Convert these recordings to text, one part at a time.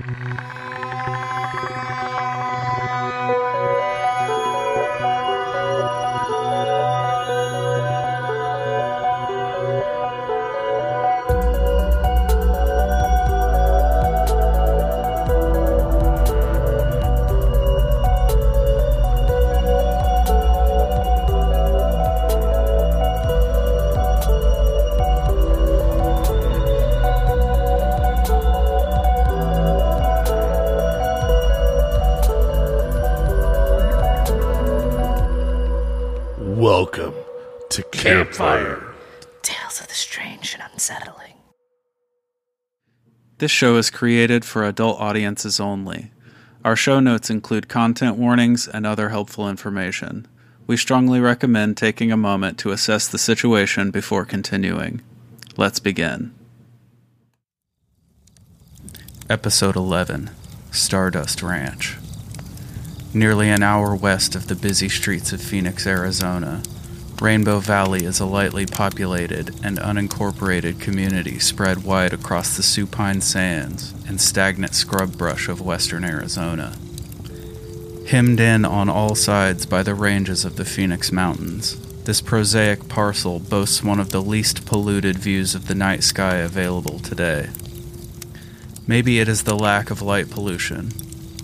Welcome to Campfire. Tales of the strange and unsettling. This show is created for adult audiences only. Our show notes include content warnings and other helpful information. We strongly recommend taking a moment to assess the situation before continuing. Let's begin. Episode 11 Stardust Ranch. Nearly an hour west of the busy streets of Phoenix, Arizona, Rainbow Valley is a lightly populated and unincorporated community spread wide across the supine sands and stagnant scrub brush of western Arizona. Hemmed in on all sides by the ranges of the Phoenix Mountains, this prosaic parcel boasts one of the least polluted views of the night sky available today. Maybe it is the lack of light pollution,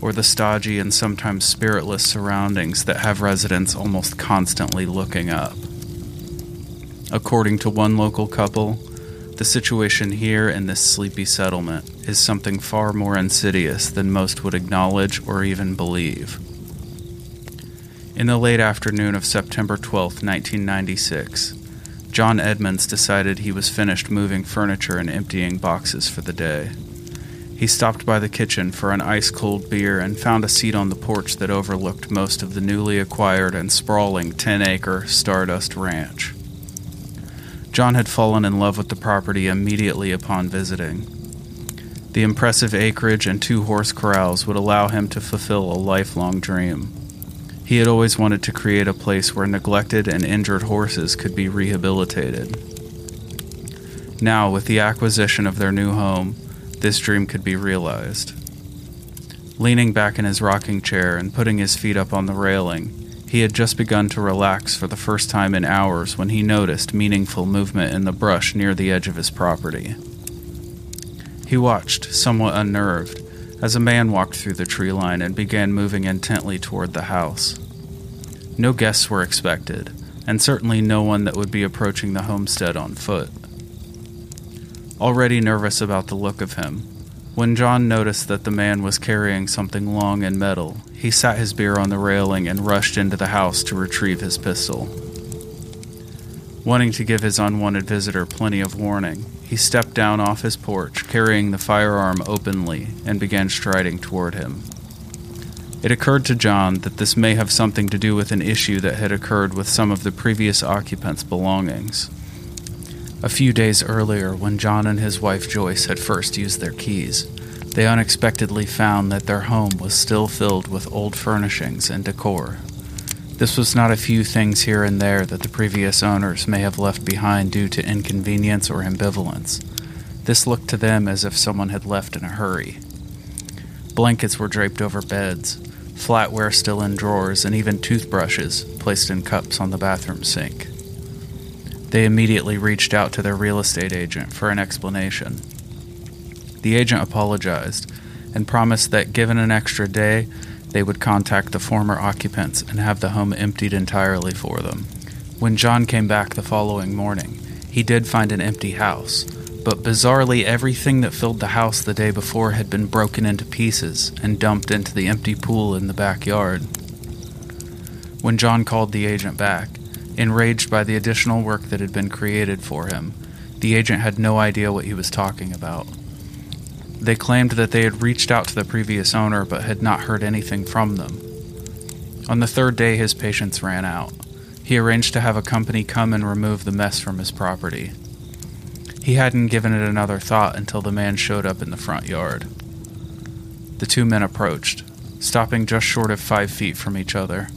or the stodgy and sometimes spiritless surroundings that have residents almost constantly looking up. According to one local couple, the situation here in this sleepy settlement is something far more insidious than most would acknowledge or even believe. In the late afternoon of September 12, 1996, John Edmonds decided he was finished moving furniture and emptying boxes for the day. He stopped by the kitchen for an ice cold beer and found a seat on the porch that overlooked most of the newly acquired and sprawling 10 acre Stardust Ranch. John had fallen in love with the property immediately upon visiting. The impressive acreage and two horse corrals would allow him to fulfill a lifelong dream. He had always wanted to create a place where neglected and injured horses could be rehabilitated. Now, with the acquisition of their new home, this dream could be realized. Leaning back in his rocking chair and putting his feet up on the railing, he had just begun to relax for the first time in hours when he noticed meaningful movement in the brush near the edge of his property. He watched, somewhat unnerved, as a man walked through the tree line and began moving intently toward the house. No guests were expected, and certainly no one that would be approaching the homestead on foot already nervous about the look of him. When John noticed that the man was carrying something long and metal, he sat his beer on the railing and rushed into the house to retrieve his pistol. Wanting to give his unwanted visitor plenty of warning, he stepped down off his porch, carrying the firearm openly, and began striding toward him. It occurred to John that this may have something to do with an issue that had occurred with some of the previous occupants' belongings. A few days earlier, when John and his wife Joyce had first used their keys, they unexpectedly found that their home was still filled with old furnishings and decor. This was not a few things here and there that the previous owners may have left behind due to inconvenience or ambivalence. This looked to them as if someone had left in a hurry. Blankets were draped over beds, flatware still in drawers, and even toothbrushes placed in cups on the bathroom sink. They immediately reached out to their real estate agent for an explanation. The agent apologized and promised that given an extra day, they would contact the former occupants and have the home emptied entirely for them. When John came back the following morning, he did find an empty house, but bizarrely, everything that filled the house the day before had been broken into pieces and dumped into the empty pool in the backyard. When John called the agent back, Enraged by the additional work that had been created for him, the agent had no idea what he was talking about. They claimed that they had reached out to the previous owner but had not heard anything from them. On the third day, his patience ran out. He arranged to have a company come and remove the mess from his property. He hadn't given it another thought until the man showed up in the front yard. The two men approached, stopping just short of five feet from each other.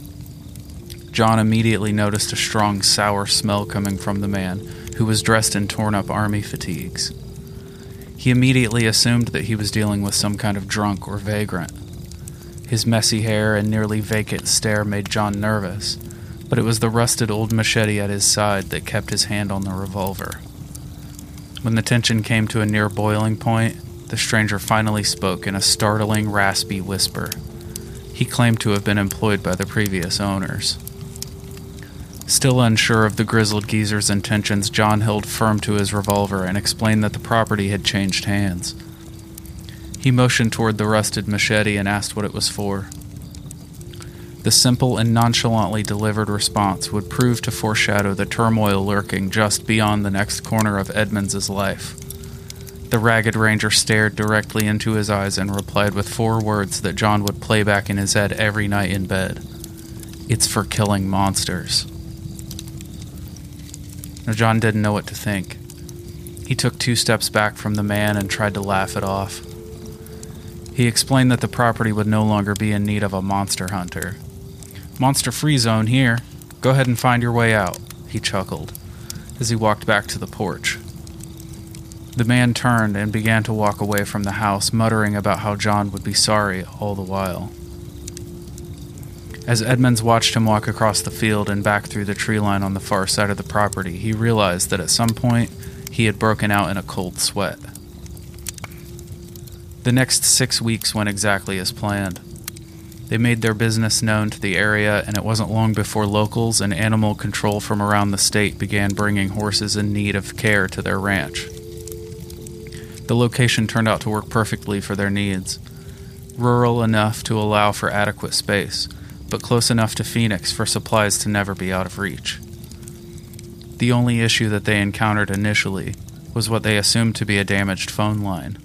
John immediately noticed a strong, sour smell coming from the man, who was dressed in torn up army fatigues. He immediately assumed that he was dealing with some kind of drunk or vagrant. His messy hair and nearly vacant stare made John nervous, but it was the rusted old machete at his side that kept his hand on the revolver. When the tension came to a near boiling point, the stranger finally spoke in a startling, raspy whisper. He claimed to have been employed by the previous owners. Still unsure of the grizzled geezer's intentions, John held firm to his revolver and explained that the property had changed hands. He motioned toward the rusted machete and asked what it was for. The simple and nonchalantly delivered response would prove to foreshadow the turmoil lurking just beyond the next corner of Edmonds's life. The ragged ranger stared directly into his eyes and replied with four words that John would play back in his head every night in bed. It's for killing monsters. John didn't know what to think. He took two steps back from the man and tried to laugh it off. He explained that the property would no longer be in need of a monster hunter. Monster free zone here. Go ahead and find your way out, he chuckled as he walked back to the porch. The man turned and began to walk away from the house, muttering about how John would be sorry all the while. As Edmonds watched him walk across the field and back through the tree line on the far side of the property, he realized that at some point he had broken out in a cold sweat. The next six weeks went exactly as planned. They made their business known to the area, and it wasn't long before locals and animal control from around the state began bringing horses in need of care to their ranch. The location turned out to work perfectly for their needs. Rural enough to allow for adequate space, but close enough to Phoenix for supplies to never be out of reach. The only issue that they encountered initially was what they assumed to be a damaged phone line.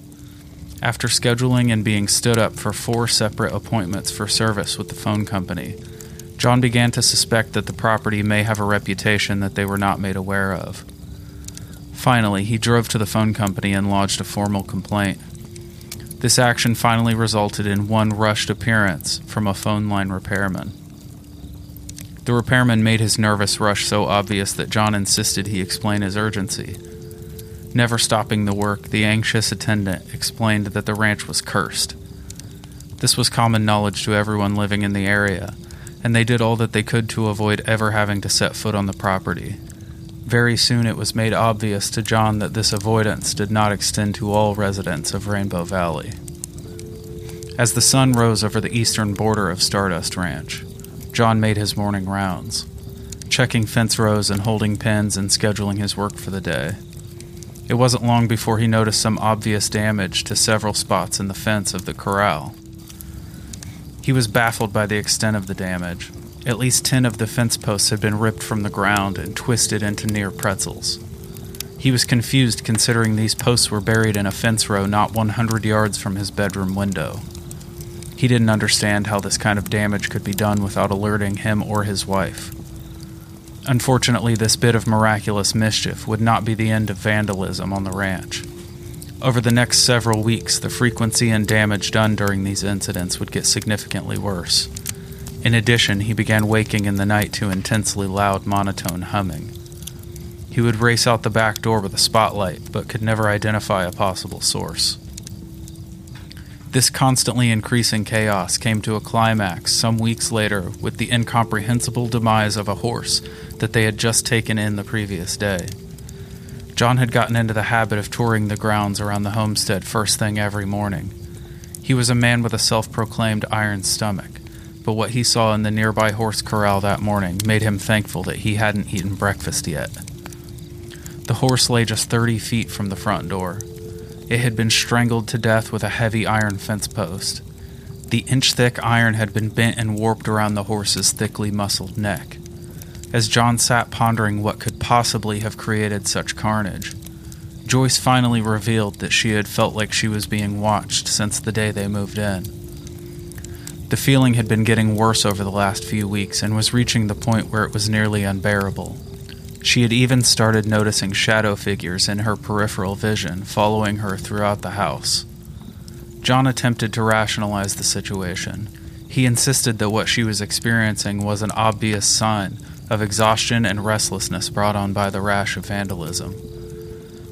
After scheduling and being stood up for four separate appointments for service with the phone company, John began to suspect that the property may have a reputation that they were not made aware of. Finally, he drove to the phone company and lodged a formal complaint. This action finally resulted in one rushed appearance from a phone line repairman. The repairman made his nervous rush so obvious that John insisted he explain his urgency. Never stopping the work, the anxious attendant explained that the ranch was cursed. This was common knowledge to everyone living in the area, and they did all that they could to avoid ever having to set foot on the property. Very soon it was made obvious to John that this avoidance did not extend to all residents of Rainbow Valley. As the sun rose over the eastern border of Stardust Ranch, John made his morning rounds, checking fence rows and holding pens and scheduling his work for the day. It wasn't long before he noticed some obvious damage to several spots in the fence of the corral. He was baffled by the extent of the damage, at least ten of the fence posts had been ripped from the ground and twisted into near pretzels. He was confused considering these posts were buried in a fence row not 100 yards from his bedroom window. He didn't understand how this kind of damage could be done without alerting him or his wife. Unfortunately, this bit of miraculous mischief would not be the end of vandalism on the ranch. Over the next several weeks, the frequency and damage done during these incidents would get significantly worse. In addition, he began waking in the night to intensely loud monotone humming. He would race out the back door with a spotlight, but could never identify a possible source. This constantly increasing chaos came to a climax some weeks later with the incomprehensible demise of a horse that they had just taken in the previous day. John had gotten into the habit of touring the grounds around the homestead first thing every morning. He was a man with a self proclaimed iron stomach, but what he saw in the nearby horse corral that morning made him thankful that he hadn't eaten breakfast yet. The horse lay just 30 feet from the front door. It had been strangled to death with a heavy iron fence post. The inch thick iron had been bent and warped around the horse's thickly muscled neck. As John sat pondering what could possibly have created such carnage, Joyce finally revealed that she had felt like she was being watched since the day they moved in. The feeling had been getting worse over the last few weeks and was reaching the point where it was nearly unbearable. She had even started noticing shadow figures in her peripheral vision following her throughout the house. John attempted to rationalize the situation. He insisted that what she was experiencing was an obvious sign of exhaustion and restlessness brought on by the rash of vandalism.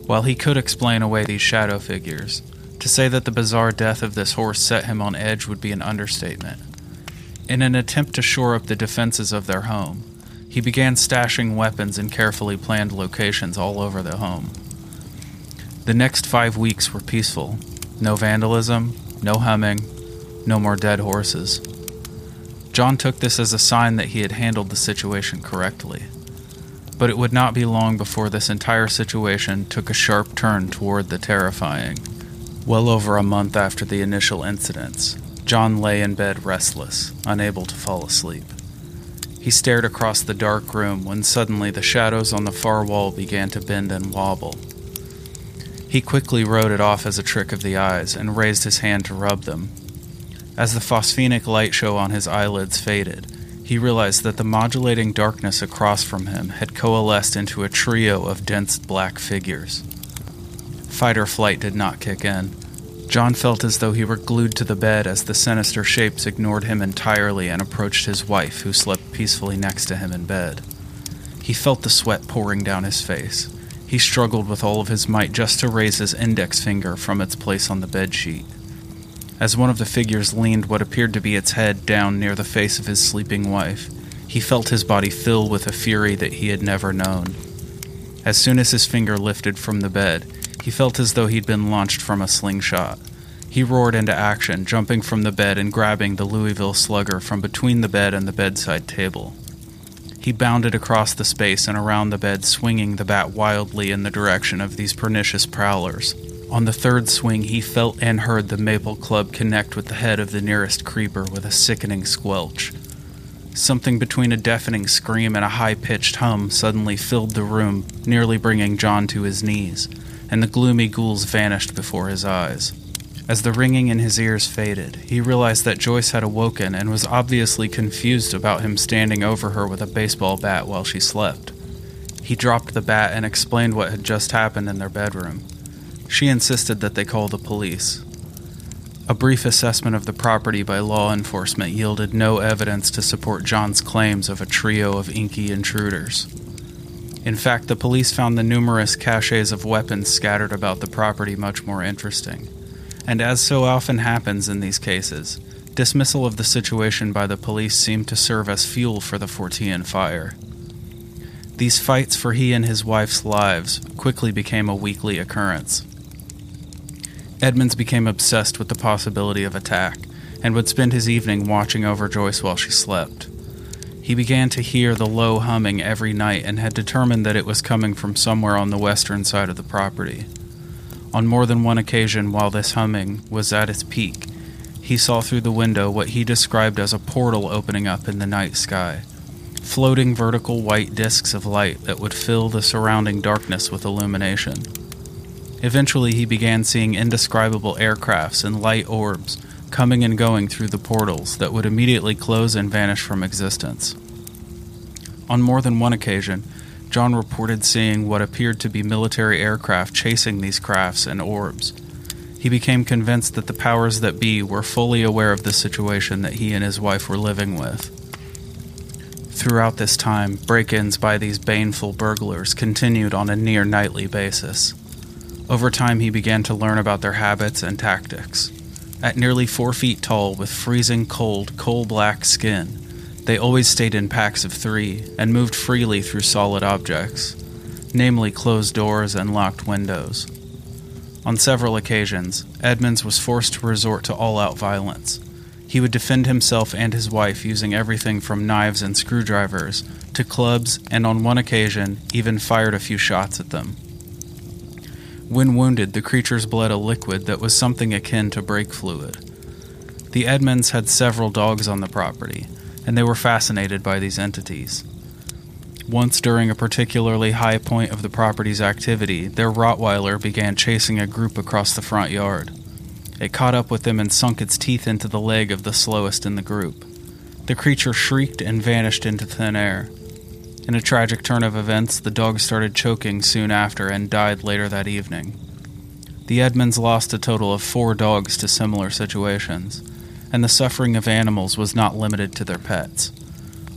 While he could explain away these shadow figures, to say that the bizarre death of this horse set him on edge would be an understatement. In an attempt to shore up the defenses of their home, he began stashing weapons in carefully planned locations all over the home. The next five weeks were peaceful no vandalism, no humming, no more dead horses. John took this as a sign that he had handled the situation correctly. But it would not be long before this entire situation took a sharp turn toward the terrifying. Well over a month after the initial incidents, John lay in bed restless, unable to fall asleep. He stared across the dark room when suddenly the shadows on the far wall began to bend and wobble. He quickly wrote it off as a trick of the eyes and raised his hand to rub them. As the phosphenic light show on his eyelids faded, he realized that the modulating darkness across from him had coalesced into a trio of dense black figures. Fight or flight did not kick in. John felt as though he were glued to the bed as the sinister shapes ignored him entirely and approached his wife, who slept peacefully next to him in bed. He felt the sweat pouring down his face. He struggled with all of his might just to raise his index finger from its place on the bed sheet. As one of the figures leaned what appeared to be its head down near the face of his sleeping wife, he felt his body fill with a fury that he had never known. As soon as his finger lifted from the bed, he felt as though he'd been launched from a slingshot. He roared into action, jumping from the bed and grabbing the Louisville slugger from between the bed and the bedside table. He bounded across the space and around the bed, swinging the bat wildly in the direction of these pernicious prowlers. On the third swing, he felt and heard the maple club connect with the head of the nearest creeper with a sickening squelch. Something between a deafening scream and a high pitched hum suddenly filled the room, nearly bringing John to his knees and the gloomy ghouls vanished before his eyes. As the ringing in his ears faded, he realized that Joyce had awoken and was obviously confused about him standing over her with a baseball bat while she slept. He dropped the bat and explained what had just happened in their bedroom. She insisted that they call the police. A brief assessment of the property by law enforcement yielded no evidence to support John's claims of a trio of inky intruders. In fact, the police found the numerous caches of weapons scattered about the property much more interesting. And as so often happens in these cases, dismissal of the situation by the police seemed to serve as fuel for the Fortean fire. These fights for he and his wife's lives quickly became a weekly occurrence. Edmonds became obsessed with the possibility of attack and would spend his evening watching over Joyce while she slept. He began to hear the low humming every night and had determined that it was coming from somewhere on the western side of the property. On more than one occasion, while this humming was at its peak, he saw through the window what he described as a portal opening up in the night sky, floating vertical white disks of light that would fill the surrounding darkness with illumination. Eventually, he began seeing indescribable aircrafts and light orbs coming and going through the portals that would immediately close and vanish from existence. On more than one occasion, John reported seeing what appeared to be military aircraft chasing these crafts and orbs. He became convinced that the powers that be were fully aware of the situation that he and his wife were living with. Throughout this time, break ins by these baneful burglars continued on a near nightly basis. Over time, he began to learn about their habits and tactics. At nearly four feet tall, with freezing cold, coal black skin, they always stayed in packs of three and moved freely through solid objects, namely closed doors and locked windows. On several occasions, Edmonds was forced to resort to all out violence. He would defend himself and his wife using everything from knives and screwdrivers to clubs, and on one occasion, even fired a few shots at them. When wounded, the creatures bled a liquid that was something akin to brake fluid. The Edmonds had several dogs on the property, and they were fascinated by these entities. Once during a particularly high point of the property's activity, their Rottweiler began chasing a group across the front yard. It caught up with them and sunk its teeth into the leg of the slowest in the group. The creature shrieked and vanished into thin air. In a tragic turn of events, the dog started choking soon after and died later that evening. The Edmonds lost a total of four dogs to similar situations, and the suffering of animals was not limited to their pets.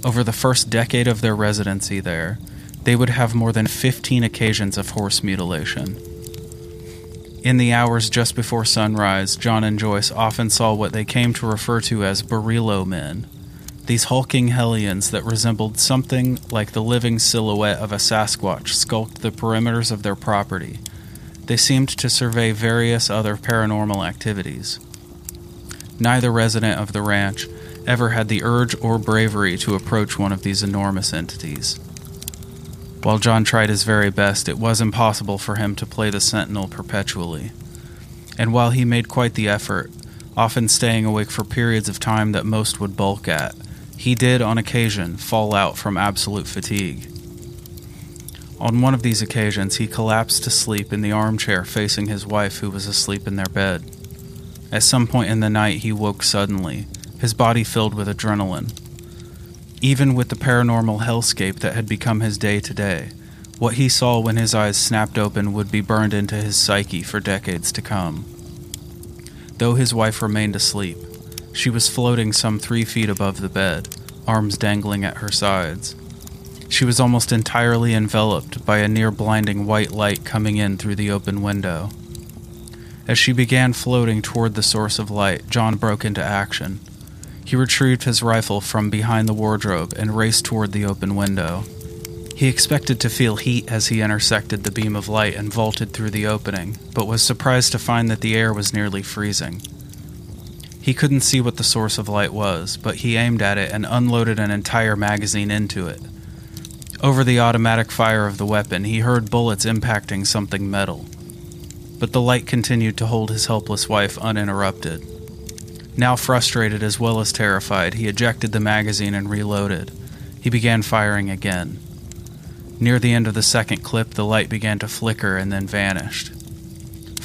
Over the first decade of their residency there, they would have more than 15 occasions of horse mutilation. In the hours just before sunrise, John and Joyce often saw what they came to refer to as Barillo men. These hulking hellions that resembled something like the living silhouette of a Sasquatch skulked the perimeters of their property. They seemed to survey various other paranormal activities. Neither resident of the ranch ever had the urge or bravery to approach one of these enormous entities. While John tried his very best, it was impossible for him to play the sentinel perpetually. And while he made quite the effort, often staying awake for periods of time that most would balk at, he did on occasion fall out from absolute fatigue. On one of these occasions, he collapsed to sleep in the armchair facing his wife, who was asleep in their bed. At some point in the night, he woke suddenly, his body filled with adrenaline. Even with the paranormal hellscape that had become his day to day, what he saw when his eyes snapped open would be burned into his psyche for decades to come. Though his wife remained asleep, she was floating some three feet above the bed, arms dangling at her sides. She was almost entirely enveloped by a near blinding white light coming in through the open window. As she began floating toward the source of light, John broke into action. He retrieved his rifle from behind the wardrobe and raced toward the open window. He expected to feel heat as he intersected the beam of light and vaulted through the opening, but was surprised to find that the air was nearly freezing. He couldn't see what the source of light was, but he aimed at it and unloaded an entire magazine into it. Over the automatic fire of the weapon, he heard bullets impacting something metal. But the light continued to hold his helpless wife uninterrupted. Now frustrated as well as terrified, he ejected the magazine and reloaded. He began firing again. Near the end of the second clip, the light began to flicker and then vanished.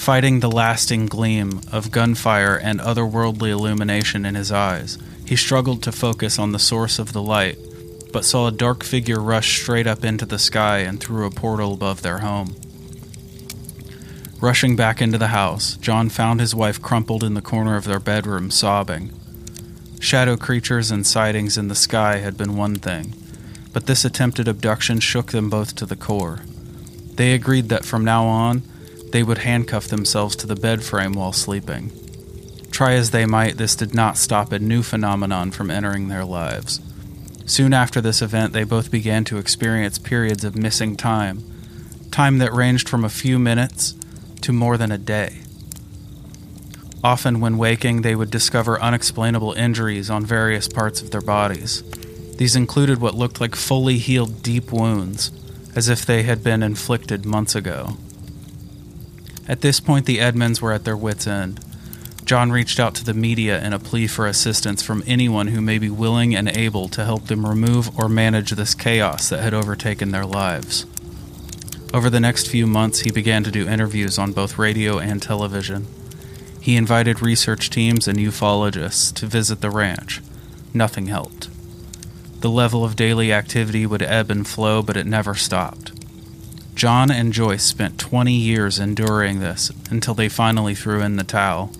Fighting the lasting gleam of gunfire and otherworldly illumination in his eyes, he struggled to focus on the source of the light, but saw a dark figure rush straight up into the sky and through a portal above their home. Rushing back into the house, John found his wife crumpled in the corner of their bedroom, sobbing. Shadow creatures and sightings in the sky had been one thing, but this attempted abduction shook them both to the core. They agreed that from now on, they would handcuff themselves to the bed frame while sleeping. Try as they might, this did not stop a new phenomenon from entering their lives. Soon after this event, they both began to experience periods of missing time, time that ranged from a few minutes to more than a day. Often, when waking, they would discover unexplainable injuries on various parts of their bodies. These included what looked like fully healed deep wounds, as if they had been inflicted months ago. At this point, the Edmonds were at their wits' end. John reached out to the media in a plea for assistance from anyone who may be willing and able to help them remove or manage this chaos that had overtaken their lives. Over the next few months, he began to do interviews on both radio and television. He invited research teams and ufologists to visit the ranch. Nothing helped. The level of daily activity would ebb and flow, but it never stopped. John and Joyce spent 20 years enduring this until they finally threw in the towel.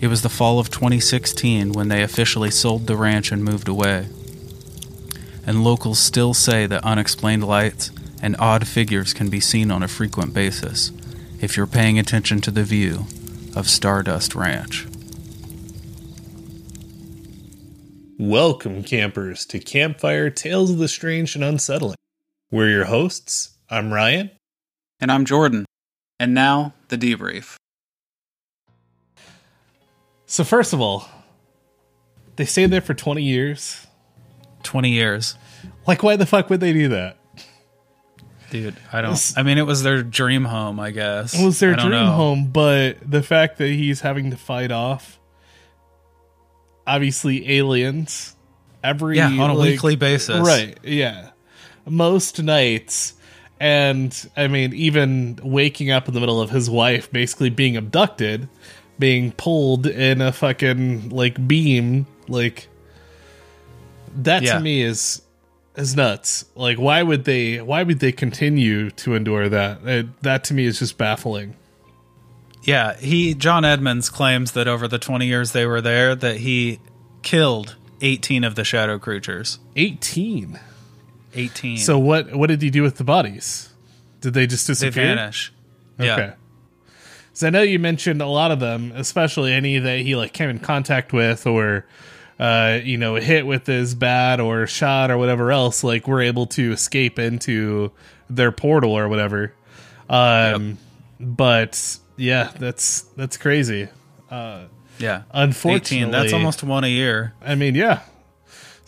It was the fall of 2016 when they officially sold the ranch and moved away. And locals still say that unexplained lights and odd figures can be seen on a frequent basis if you're paying attention to the view of Stardust Ranch. Welcome, campers, to Campfire Tales of the Strange and Unsettling. We're your hosts. I'm Ryan. And I'm Jordan. And now, the debrief. So, first of all, they stayed there for 20 years. 20 years. Like, why the fuck would they do that? Dude, I don't. I mean, it was their dream home, I guess. It was their dream know. home, but the fact that he's having to fight off, obviously, aliens every Yeah, on a like- weekly basis. Right. Yeah. Most nights. And I mean, even waking up in the middle of his wife basically being abducted, being pulled in a fucking like beam, like that Yeah. to me is is nuts. Like why would they why would they continue to endure that? It, that to me is just baffling. Yeah, he John Edmonds claims that over the 20 years they were there that he killed 18 of the shadow creatures. 18. 18. So what what did he do with the bodies? Did they just they disappear? vanish. Okay. Yeah. Because I know you mentioned a lot of them, especially any that he like came in contact with or uh, you know hit with his bat or shot or whatever else. Like were able to escape into their portal or whatever. Um, but yeah, that's that's crazy. Uh, Yeah. Unfortunately, 18. That's almost one a year. I mean, yeah.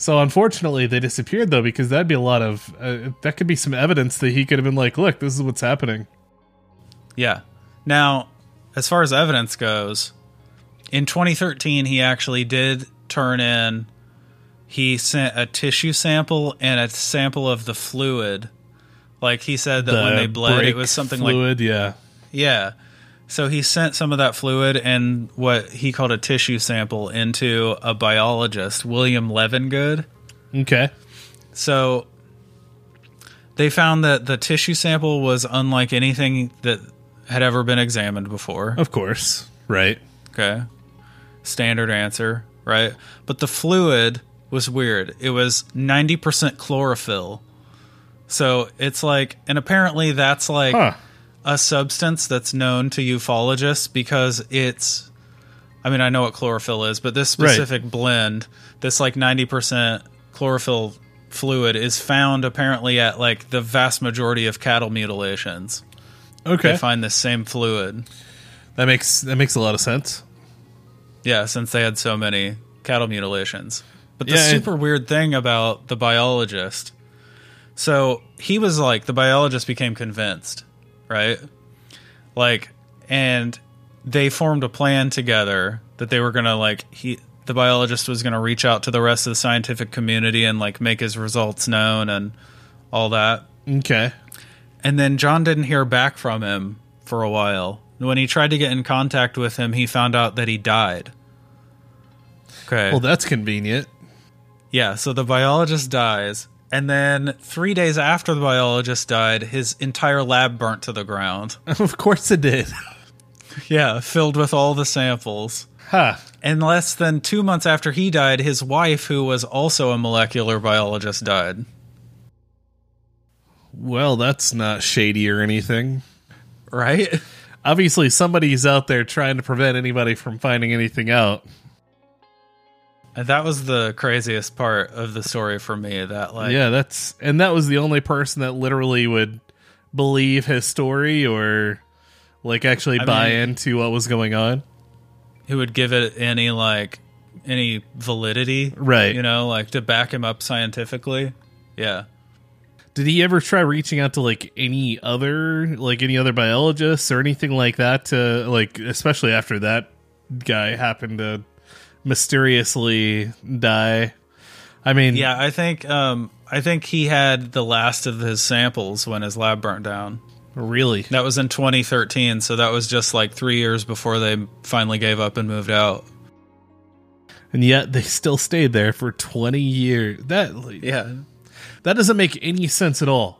So unfortunately, they disappeared though because that'd be a lot of uh, that could be some evidence that he could have been like, "Look, this is what's happening." Yeah. Now, as far as evidence goes, in 2013, he actually did turn in. He sent a tissue sample and a sample of the fluid. Like he said that when they bled, it was something like fluid. yeah, Yeah. So he sent some of that fluid and what he called a tissue sample into a biologist, William Levengood. okay, So they found that the tissue sample was unlike anything that had ever been examined before. of course, right? Okay. Standard answer, right? But the fluid was weird. It was 90% chlorophyll. So it's like, and apparently that's like Huh? A substance that's known to ufologists because it's I mean I know what chlorophyll is, but this Right. specific blend, this like 90% chlorophyll fluid is found apparently at like the vast majority of cattle mutilations. Okay, They find the same fluid. that makes that makes a lot of sense. Yeah, since they had so many cattle mutilations. But the Yeah, super weird thing about the biologist, so he was like, the biologist became convinced, right? Like, and they formed a plan together that they were gonna like he, the biologist was gonna reach out to the rest of the scientific community and like make his results known and all that. Okay, And then John didn't hear back from him for a while. When he tried to get in contact with him, he found out that he died. Okay. well that's convenient. yeah, so the biologist dies. And then three days after the biologist died, his entire lab burnt to the ground. of course it did. yeah, filled with all the samples. huh? And less than two months after he died, his wife, who was also a molecular biologist, died. Well, that's not shady or anything. Right? Obviously, somebody's out there trying to prevent anybody from finding anything out. And that was the craziest part of the story for me. That, like, yeah, that's and that was the only person that literally would believe his story or like actually I buy mean- into what was going on. who would give it any like any validity Right. you know like to back him up scientifically yeah Did he ever try reaching out to like any other like any other biologists or anything like that to like especially after that guy happened to mysteriously die? I mean, yeah i think um i think he had the last of his samples when his lab burnt down really. that was in 2013 so that was just like three years before they finally gave up and moved out And yet they still stayed there for 20 years. That yeah That doesn't make any sense at all.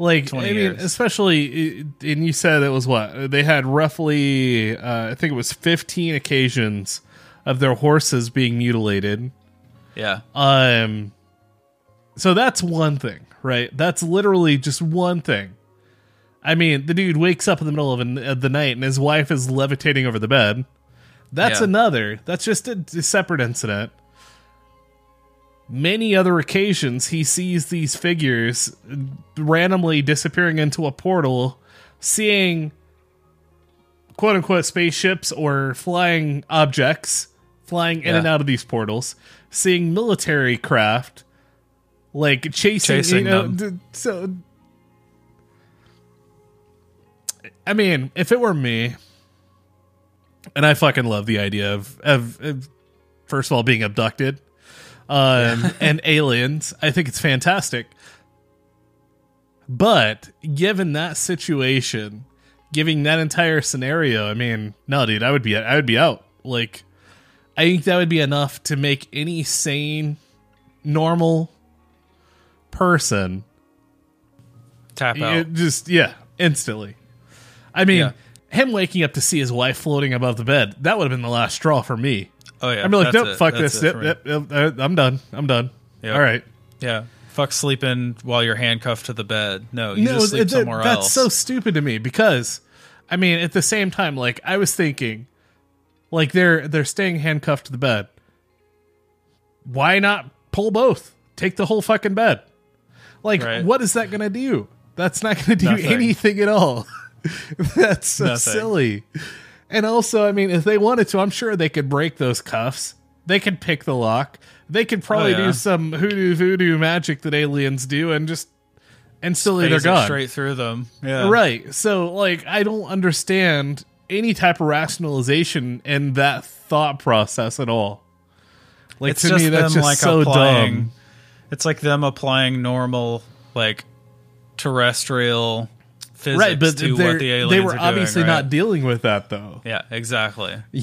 Like, 20 I mean, especially, and you said it was what they had roughly, uh, I think it was fifteen occasions of their horses being mutilated. yeah Um, so that's one thing, right? That's literally just one thing. I mean, the dude wakes up in the middle of, the night and his wife is levitating over the bed. That's Yeah. another. That's just a, a separate incident. Many other occasions, he sees these figures randomly disappearing into a portal, seeing quote unquote spaceships or flying objects flying in and out of these portals, seeing military craft like chasing, Chasing you know, them. so I mean, if it were me, and I fucking love the idea of, of, of first of all being abducted, um, and aliens. I think it's fantastic. But given that situation, giving that entire scenario, I mean, no, dude, I would be I would be out. Like, I think that would be enough to make any sane, normal person tap out it just yeah, instantly. I mean, Yeah. him waking up to see his wife floating above the bed, that would have been the last straw for me. Oh yeah I'm like, that's nope, it. fuck That's this. Yep, yep, yep, I'm done. I'm done. Yep. All right. yeah fuck sleeping while you're handcuffed to the bed no you no, just sleep it- somewhere that's else so stupid to me because I mean, at the same time, like I was thinking, like they're they're staying handcuffed to the bed. Why not pull both? Take the whole fucking bed. Like, Right. what is that gonna do? That's not gonna do Nothing. anything at all. That's so Nothing. silly. And also, I mean, if they wanted to, I'm sure they could break those cuffs. They could pick the lock. They could oh, probably Oh, yeah. do some hoodoo voodoo magic that aliens do, and just instantly Phase they're gone. straight through them. Yeah. Right. So, like, I don't understand any type of rationalization in that thought process at all. Like It's to just me, that's just like so applying. dumb. It's like them applying normal, like terrestrial physics Right, but to what the aliens they were obviously doing, right? not dealing with that though. Yeah, exactly.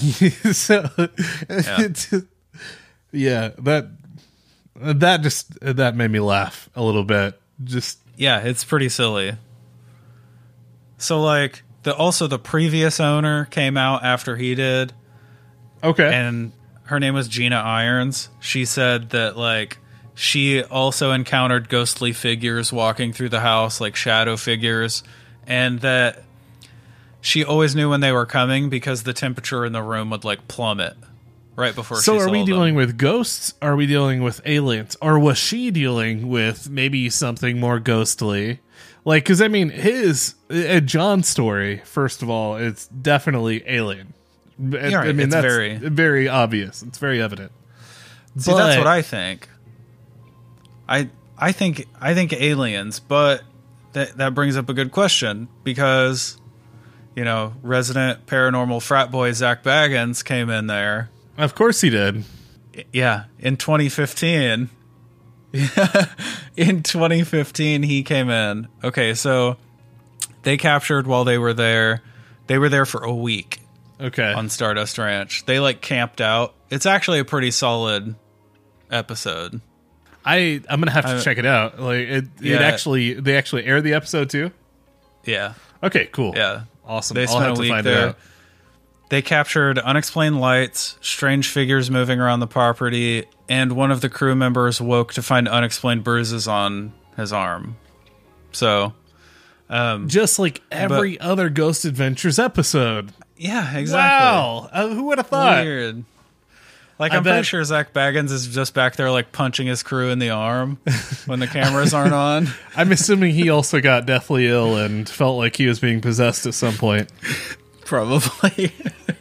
so, it's- yeah, that that just that made me laugh a little bit. Just Yeah, it's pretty silly. So like the also the previous owner came out after he did okay. and her name was Gina Irons. She said that like she also encountered ghostly figures walking through the house, like shadow figures, and that she always knew when they were coming because the temperature in the room would like plummet right before. So are we saw them. dealing with ghosts? Are we dealing with aliens? Or was she dealing with maybe something more ghostly? Like, because I mean, his uh, John's story. First of all, it's definitely alien. I- right, I mean, it's that's very- very obvious. It's very evident. See, that's what I think. I I think I think aliens, but that that brings up a good question because you know, resident paranormal frat boy Zak Bagans came in there. Of course he did. Yeah, in 2015. in 2015 he came in. Okay, so they captured while they were there. They were there for a week Okay. on Stardust Ranch. They like camped out. It's actually a pretty solid episode. I I'm gonna have to I- check it out. Like it, Yeah. it actually they actually aired the episode too. Yeah. Okay, cool. Yeah. awesome. They I'll spent have a to week there. They captured unexplained lights, strange figures moving around the property, and one of the crew members woke to find unexplained bruises on his arm. So, Just like every other Ghost Adventures episode. yeah, exactly. Wow, uh, who would have thought? Weird. Like I I'm pretty sure Zak Bagans is just back there like punching his crew in the arm when the cameras aren't on. I'm assuming he also got deathly ill and felt like he was being possessed at some point. Probably.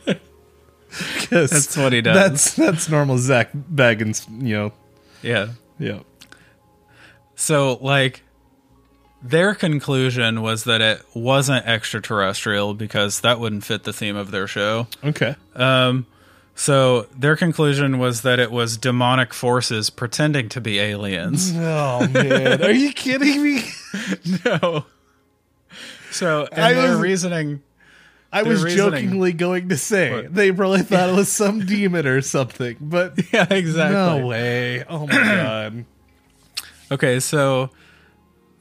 That's what he does. That's that's normal Zak Bagans, you know. yeah. Yeah. So, like, their conclusion was that it wasn't extraterrestrial because that wouldn't fit the theme of their show. Okay. Um, So, their conclusion was that it was demonic forces pretending to be aliens. Oh man, are you kidding me? no. So, and I their was- reason. I Their was reasoning- jokingly going to say What? they probably thought it was some demon or something, but Yeah, exactly. no way. Oh my god. Okay, so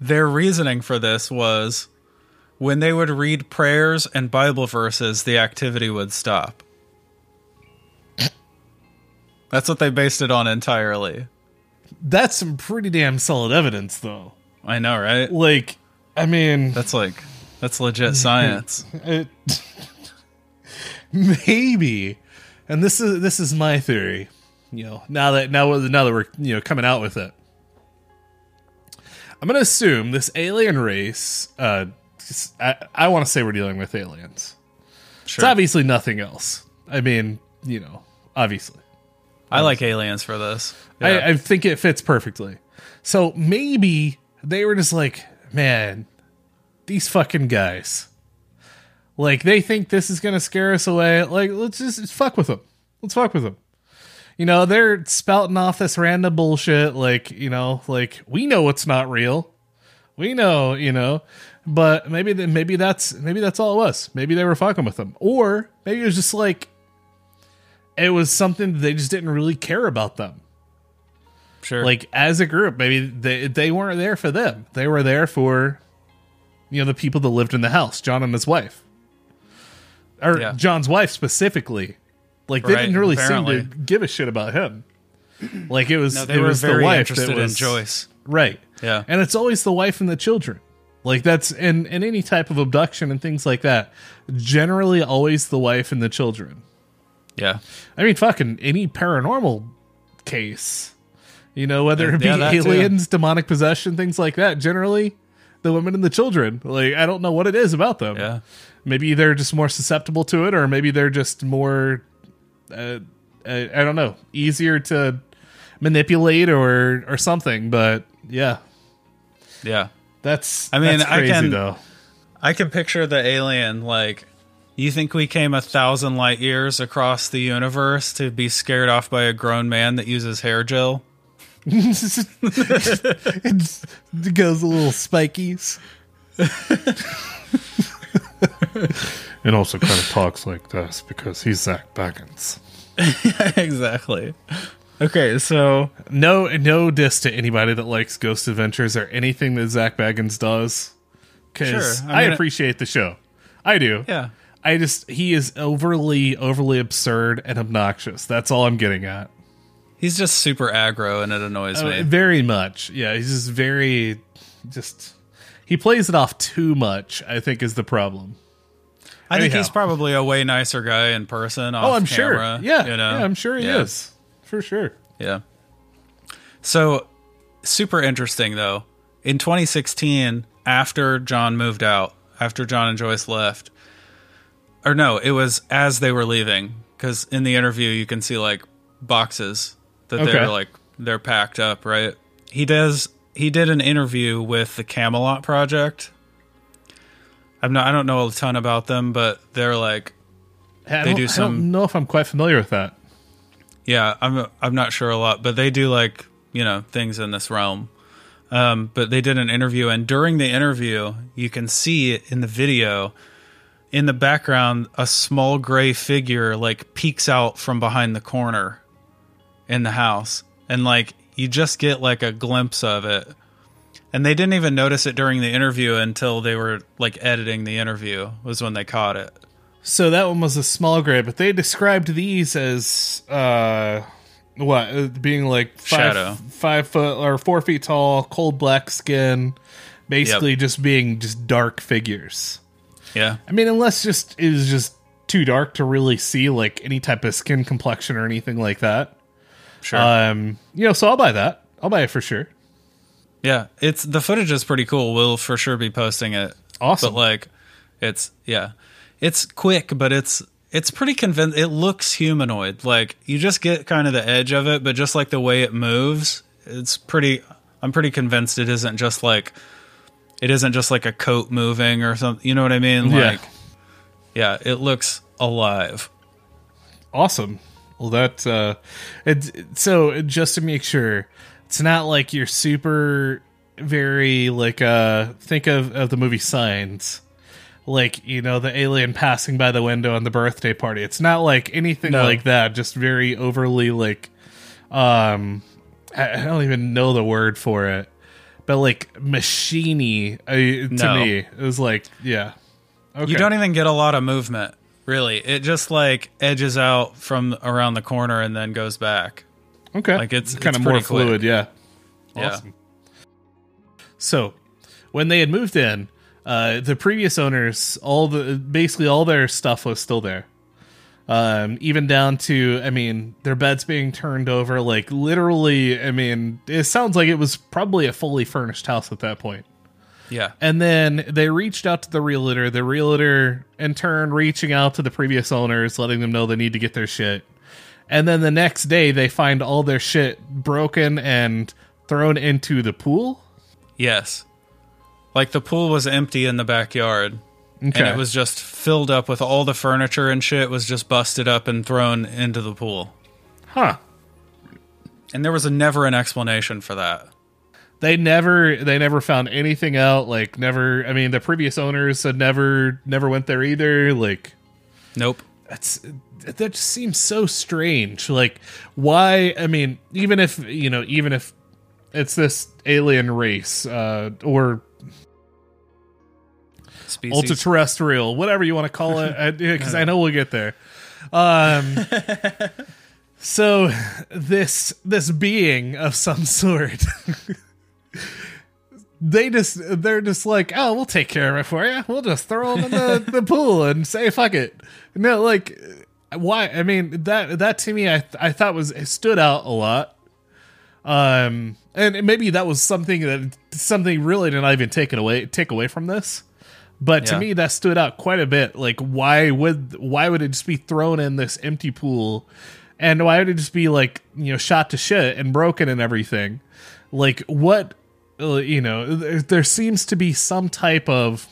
their reasoning for this was when they would read prayers and Bible verses, the activity would stop. That's what they based it on entirely. That's some pretty damn solid evidence though. I know, right? Like, I mean, That's like that's legit science. it, maybe and this is this is my theory you know now that now now that we're you know coming out with it i'm gonna assume this alien race uh i, I want to say we're dealing with aliens Sure. it's obviously nothing else i mean you know obviously I like aliens for this. I, Yeah. I think it fits perfectly. So maybe they were just like, man, these fucking guys. Like they think this is gonna scare us away. Like let's just, just fuck with them. Let's fuck with them. You know they're spouting off this random bullshit. Like you know, like we know it's not real. We know, you know, but maybe th- maybe that's maybe that's all it was. Maybe they were fucking with them, or maybe it was just like it was something they just didn't really care about them sure. like as a group maybe they they weren't there for them they were there for you know the people that lived in the house john and his wife or Yeah. john's wife specifically like they Right, didn't really apparently. seem to give a shit about him like it was no, they it were was very the wife interested that was in Joyce. right Yeah. and it's always the wife and the children Like that's in in any type of abduction and things like that. Generally, always the wife and the children. Yeah. I mean, fucking any paranormal case, you know, whether it be Yeah, that too. aliens, demonic possession, things like that. Generally, the women and the children. Like I don't know what it is about them. Yeah. Maybe they're just more susceptible to it, or maybe they're just more. Uh, uh, I don't know, easier to manipulate or or something. But yeah, Yeah. that's. I mean, that's I crazy can- though. I can picture the alien like you think we came a thousand light years across the universe to be scared off by a grown man that uses hair gel? it goes a little spikies. it also kind of talks like this because he's Zak Bagans. exactly. Okay, so No, no diss to anybody that likes Ghost Adventures or anything that Zak Bagans does. Because Sure, I, I appreciate the show. I do. yeah. I just he is overly, overly absurd and obnoxious. That's all I'm getting at. He's just super aggro and it annoys Uh, me. very much. Yeah, he's just very just he plays it off too much, I think is the problem. I think he's probably a way nicer guy in person. Off Oh, I'm camera, sure. Yeah, you know? yeah, I'm sure he Yeah. is. For sure. Yeah. So, super interesting though. In 2016, after John moved out, after John and Joyce left, or no, it was as they were leaving, because in the interview you can see like boxes that Okay. they're like they're packed up, right? He does. He did an interview with the Camelot Project. I'm not. I don't know a ton about them, but they're like I They don't, do I some- don't know if I'm quite familiar with that. Yeah, I'm I'm not sure a lot, but they do like you know things in this realm. Um, but they did an interview, and during the interview, you can see in the video, in the background, a small gray figure like peeks out from behind the corner in the house, and like you just get like a glimpse of it. And they didn't even notice it during the interview until they were like editing the interview was when they caught it. So that one was a small gray, but they described these as uh what uh, being like five, Shadow. five foot or four feet tall, cold black skin, basically just being just dark figures. Yeah, I mean, unless just it was just too dark to really see like any type of skin complexion or anything like that. sure. Um, you know, so I'll buy that. I'll buy it for sure. Yeah, it's the footage is pretty cool. We'll for sure be posting it. Awesome. But like it's yeah. It's quick, but it's it's pretty convincing. It looks humanoid. Like you just get kind of the edge of it, but just like the way it moves, it's pretty I'm pretty convinced it isn't just like it isn't just like a coat moving or something. You know what I mean? Yeah. Like yeah, it looks alive. Awesome. Well, that uh, it, so just to make sure, it's not like you're super very like uh think of of the movie Signs, like you know the alien passing by the window on the birthday party. It's not like anything No. like that. Just very overly like, um, I, I don't even know the word for it, but like machiney uh, to No. me it was like yeah. Okay. You don't even get a lot of movement, really. It just like edges out from around the corner and then goes back. Okay. Like, it's- kind of more quick. fluid, yeah. Yeah. So, when they had moved in, uh, the previous owners, all the basically all their stuff was still there. Um, even down to, I mean, their beds being turned over. Like literally, I mean, it sounds like it was probably a fully furnished house at that point. Yeah. And then they reached out to the realtor. The realtor, in turn, reaching out to the previous owners, letting them know they need to get their shit. And then the next day, they find all their shit broken and thrown into the pool. Yes. Like the pool was empty in the backyard. Okay. And it was just filled up with all the furniture and shit was just busted up and thrown into the pool. huh. And there was a, never an explanation for that. They never, they never found anything out. Like never. I mean, the previous owners had never, never went there either. Like Nope. that's that just seems so strange like why i mean even if you know even if it's this alien race uh or Species. ultra terrestrial whatever you want to call it because I, know we'll get there um so this this being of some sort they just they're just like, oh, we'll take care of it for you. We'll just throw them in the, the pool and say fuck it. No, like why? I mean that that to me I I thought was it stood out a lot. Um, and maybe that was something that something really did not even take it away take away from this. But to me, that stood out quite a bit. Like, why would why would it just be thrown in this empty pool, and why would it just be like you know shot to shit and broken and everything? Like, what uh, you know? There, there seems to be some type of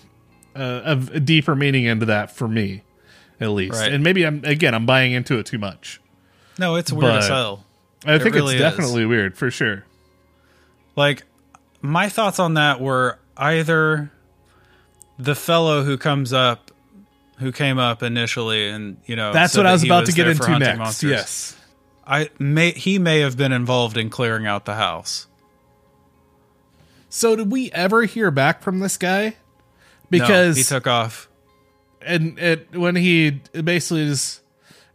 uh, of a deeper meaning into that for me, at least. Right. And maybe I'm again I'm buying into it too much. No, it's weird as hell. I think really it's is. definitely weird for sure. Like, my thoughts on that were either the fellow who comes up, who came up initially, and you know, That's what I was about to get into next. monsters. Yes. I may he may have been involved in clearing out the house. So did we ever hear back from this guy? No, Because he took off. and it when he basically is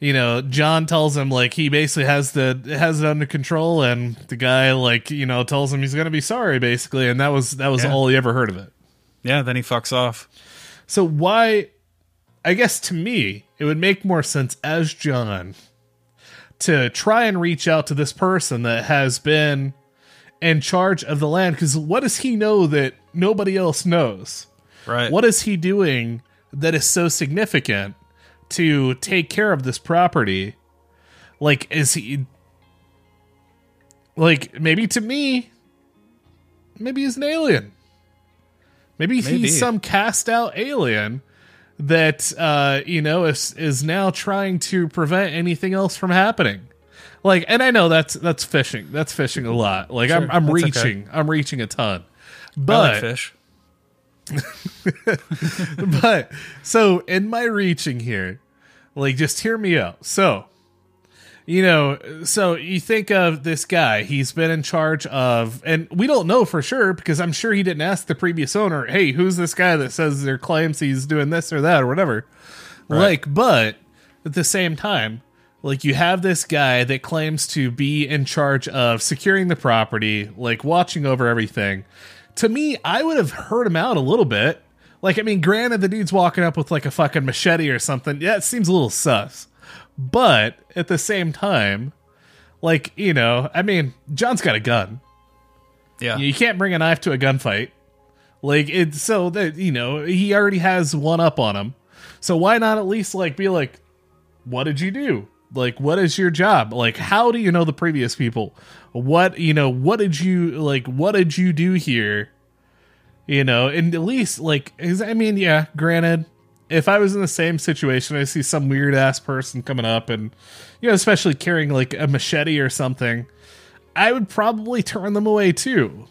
you know john tells him like he basically has the has it under control and the guy like you know tells him he's gonna be sorry basically and that was that was Yeah. all he ever heard of it Yeah, then he fucks off. so why i guess to me it would make more sense as john to try and reach out to this person that has been in charge of the land because what does he know that nobody else knows Right. what is he doing that is so significant to take care of this property? Like, is he like maybe to me? Maybe he's an alien. Maybe, Maybe. he's some cast out alien that uh, you know is is now trying to prevent anything else from happening. Like, and I know that's that's fishing. That's fishing a lot. Like, I'm I'm that's okay. reaching. I'm reaching a ton. But like fish. but so in my reaching here, like just hear me out. So, you know, so you think of this guy, he's been in charge of and we don't know for sure because I'm sure he didn't ask the previous owner, "Hey, who's this guy that says their claims he's doing this or that or whatever?" Like, but at the same time, like you have this guy that claims to be in charge of securing the property, like watching over everything. To me, I would have heard him out a little bit. Like, I mean, granted, the dude's walking up with like a fucking machete or something. Yeah, it seems a little sus. But at the same time, like, you know, I mean, John's got a gun. Yeah. You can't bring a knife to a gunfight. Like it's so that you know he already has one up on him. So why not at least like be like, what did you do? Like, what is your job? Like, how do you know the previous people? What you know? What did you like? What did you do here? You know, and at least like, is I mean, yeah. Granted, if I was in the same situation, I see some weird ass person coming up, and you know, especially carrying like a machete or something, I would probably turn them away too.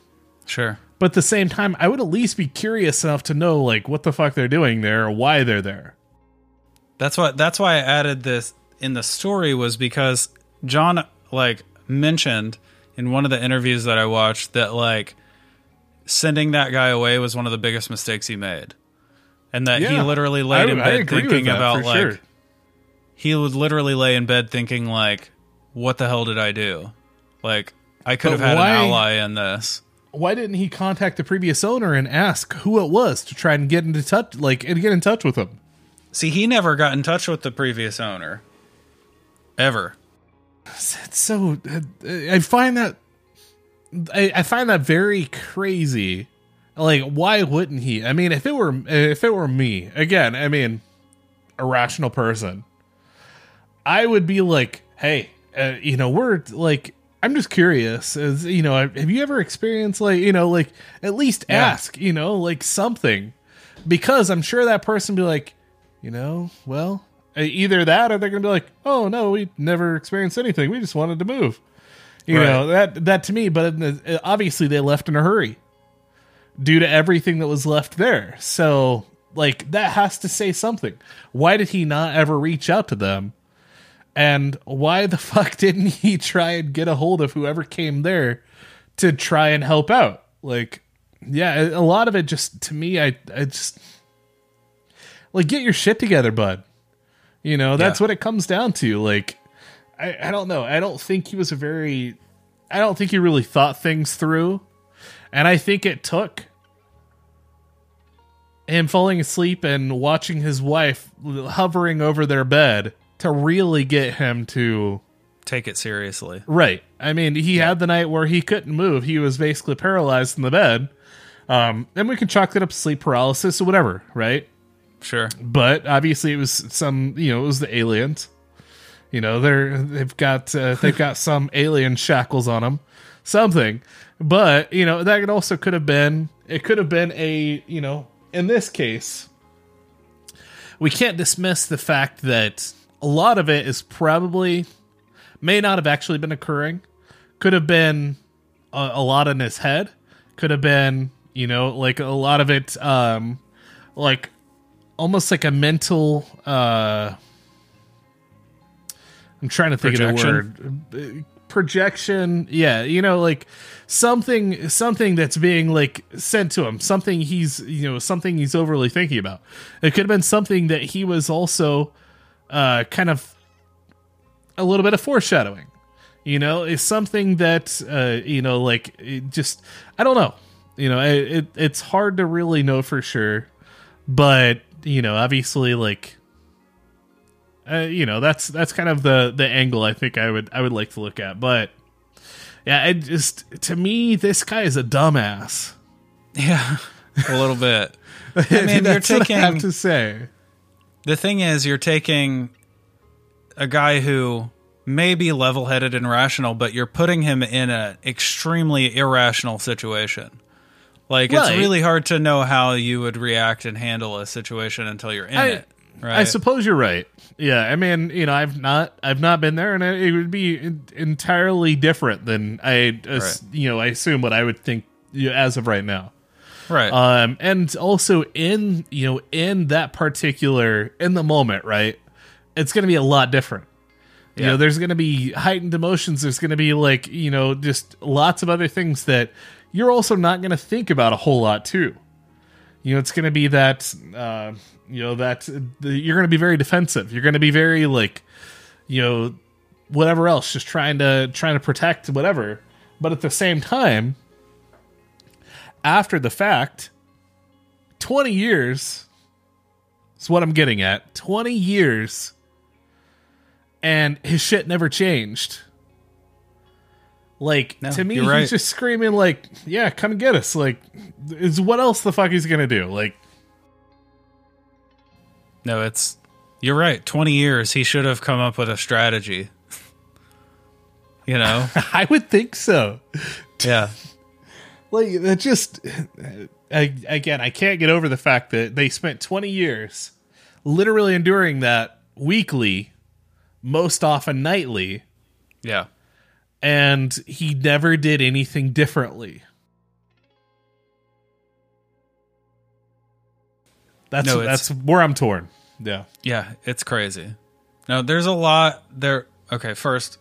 Sure. But at the same time, I would at least be curious enough to know like what the fuck they're doing there or why they're there. That's what that's why I added this in the story was because John like mentioned in one of the interviews that I watched that like sending that guy away was one of the biggest mistakes he made. And that he literally laid I- in bed thinking that, about like sure. he would literally lay in bed thinking like what the hell did I do? Like I could But have had why- an ally in this. Why didn't he contact the previous owner and ask who it was to try and get into touch like and get in touch with him? See, he never got in touch with the previous owner. Ever. It's so I find that I, I find that very crazy. Like, why wouldn't he? I mean, if it were if it were me, again, I mean, a rational person, I would be like, hey, uh, you know, we're like, I'm just curious. As you know, have you ever experienced like, you know, like at least Yeah. ask, you know, like something, because I'm sure that person be like, you know, well, uh, either that or they're gonna be like, oh no, we never experienced anything. We just wanted to move. You Right. know that that to me, but obviously they left in a hurry due to everything that was left there. So like that has to say something. Why did he not ever reach out to them? And why the fuck didn't he try and get a hold of whoever came there to try and help out? Like, yeah, a lot of it just to me, I, I just like get your shit together, bud. You know, that's Yeah. what it comes down to. Like, I, I don't know. I don't think he was a very, I don't think he really thought things through. And I think it took him falling asleep and watching his wife hovering over their bed to really get him to Take it seriously. right. I mean, he had the night where he couldn't move; he was basically paralyzed in the bed. Um, and we can chalk that up to sleep paralysis or whatever, right? Sure. But obviously, it was some you know it was the aliens. You know they're they've got uh, they've got some alien shackles on them, something. But you know that could also could have been it could have been a you know in this case we can't dismiss the fact that a lot of it is probably may not have actually been occurring. Could have been a, a lot in his head. Could have been you know like a lot of it um like almost like a mental uh i'm trying to think of the word projection. Yeah you know like something something that's being like sent to him something he's you know something he's overly thinking about. It could have been something that he was also uh kind of a little bit of foreshadowing. You know is something that uh you know like just i don't know. You know it, it it's hard to really know for sure. But you know obviously like uh, you know that's that's kind of the the angle i think i would i would like to look at but yeah it just to me this guy is a dumbass Yeah. A little bit. I mean, you're That's what I have taking to say the thing is you're taking a guy who may be level-headed and rational, but you're putting him in an extremely irrational situation. Like it's really hard to know how you would react and handle a situation until you're in I- it. Right. I suppose you're right. Yeah, I mean, you know, I've not, I've not been there, and it it would be en- entirely different than I, Right. you know, I assume what I would think you know, as of right now. right. Um, and also in, you know, in that particular, in the moment, right? It's going to be a lot different. You Yeah. know, there's going to be heightened emotions. There's going to be like, you know, just lots of other things that you're also not going to think about a whole lot too. You know, it's going to be that, uh, you know, that the, you're going to be very defensive. You're going to be very like, you know, whatever else, just trying to trying to protect whatever. But at the same time, after the fact, 20 years is what I'm getting at. 20 years and his shit never changed. Like No, to me, you're he's right. just screaming like, "Yeah, come and get us!" Like, is what else the fuck he's gonna do? Like, no, it's you're right. 20 years he should have come up with a strategy. you know? I would think so. yeah. Like that just I, again, I can't get over the fact that they spent 20 years literally enduring that weekly, most often nightly, Yeah. And he never did anything differently. That's No, that's where I'm torn. Yeah. Yeah, it's crazy. Now, there's a lot there. Okay, first,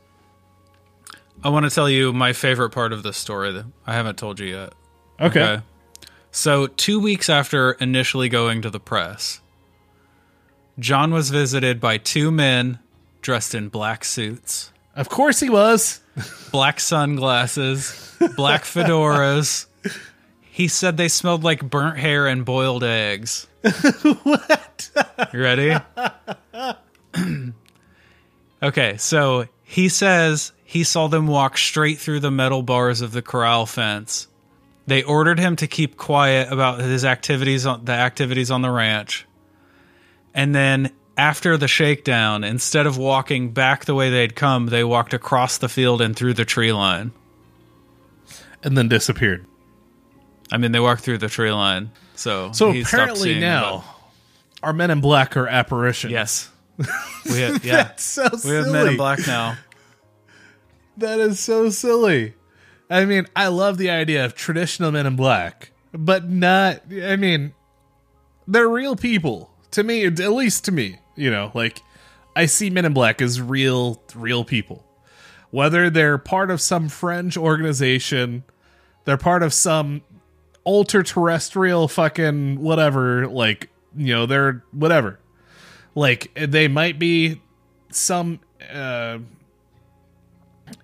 I want to tell you my favorite part of this story that I haven't told you yet. Okay. So, two weeks after initially going to the press, John was visited by two men dressed in black suits, Of course he was. black sunglasses, black fedoras. He said they smelled like burnt hair and boiled eggs. what? You ready? okay, so he says he saw them walk straight through the metal bars of the corral fence. They ordered him to keep quiet about his activities on the activities on the ranch. And then after the shakedown, instead of walking back the way they'd come, they walked across the field and through the tree line. and then disappeared. I mean, they walked through the tree line. So So apparently now, our men in black are apparitions. yes, we have, yeah, That's so we silly. have men in black now. That is so silly. I mean, I love the idea of traditional men in black, but not. I mean, they're real people to me. At least to me, you know, like I see men in black as real, real people. Whether they're part of some fringe organization, they're part of some ultra terrestrial fucking whatever. Like you know, they're whatever. Like they might be some. uh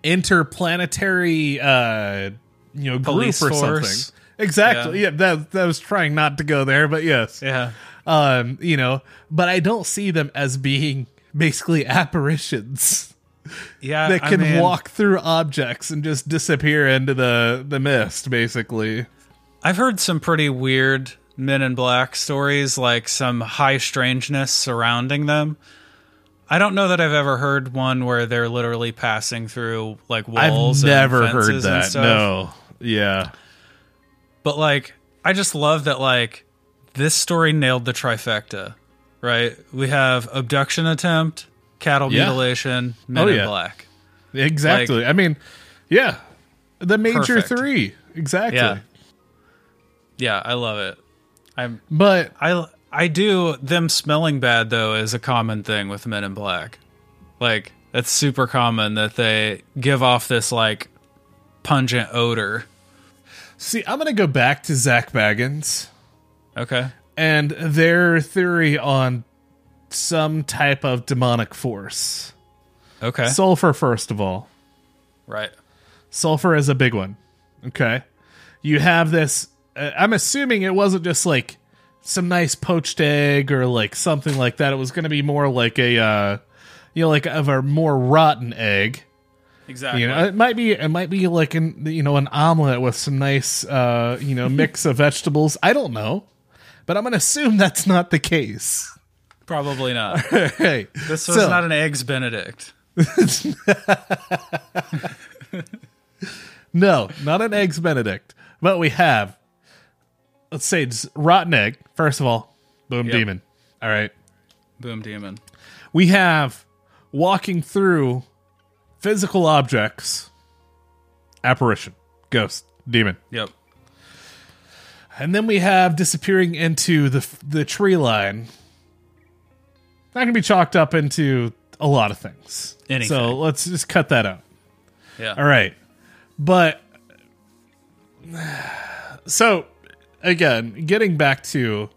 interplanetary uh you know Police group or force. something exactly. Yeah. Yeah, that that was trying not to go there, but yes. Yeah. Um, you know, but I don't see them as being basically apparitions Yeah. that I can mean, walk through objects and just disappear into the the mist, basically. I've heard some pretty weird Men in Black stories, like some high strangeness surrounding them. I don't know that I've ever heard one where they're literally passing through like walls. I've never heard that. No. Yeah. But like, I just love that like this story nailed the trifecta. Right? We have abduction attempt, cattle Yeah. mutilation, oh, Men Oh, in yeah. Black. Exactly. I mean, yeah. The major Perfect. 3. Exactly. Yeah. Yeah, I love it. I'm But I I do them smelling bad though is a common thing with Men in Black. Like it's super common that they give off this like pungent odor. see, I'm going to go back to Zak Bagans Okay. and their theory on some type of demonic force. Okay. Sulfur, first of all. right. Sulfur is a big one. Okay. You have this. Uh, I'm assuming it wasn't just like some nice poached egg or like something like that. It was going to be more like a, uh, you know, like of a more rotten egg. Exactly. You know, it might be it might be like an you know an omelet with some nice uh you know mix of vegetables. I don't know, but I'm going to assume that's not the case. Probably not. hey, This was So- not an eggs Benedict. No, not an eggs Benedict. But we have, let's say, it's rotten egg. First of all, boom, Yep. demon. All right. Boom demon. We have walking through physical objects, apparition, ghost, demon. Yep. And then we have disappearing into the the tree line. That can be chalked up into a lot of things. Anything. So let's just cut that out. Yeah. All right. But so again, getting back to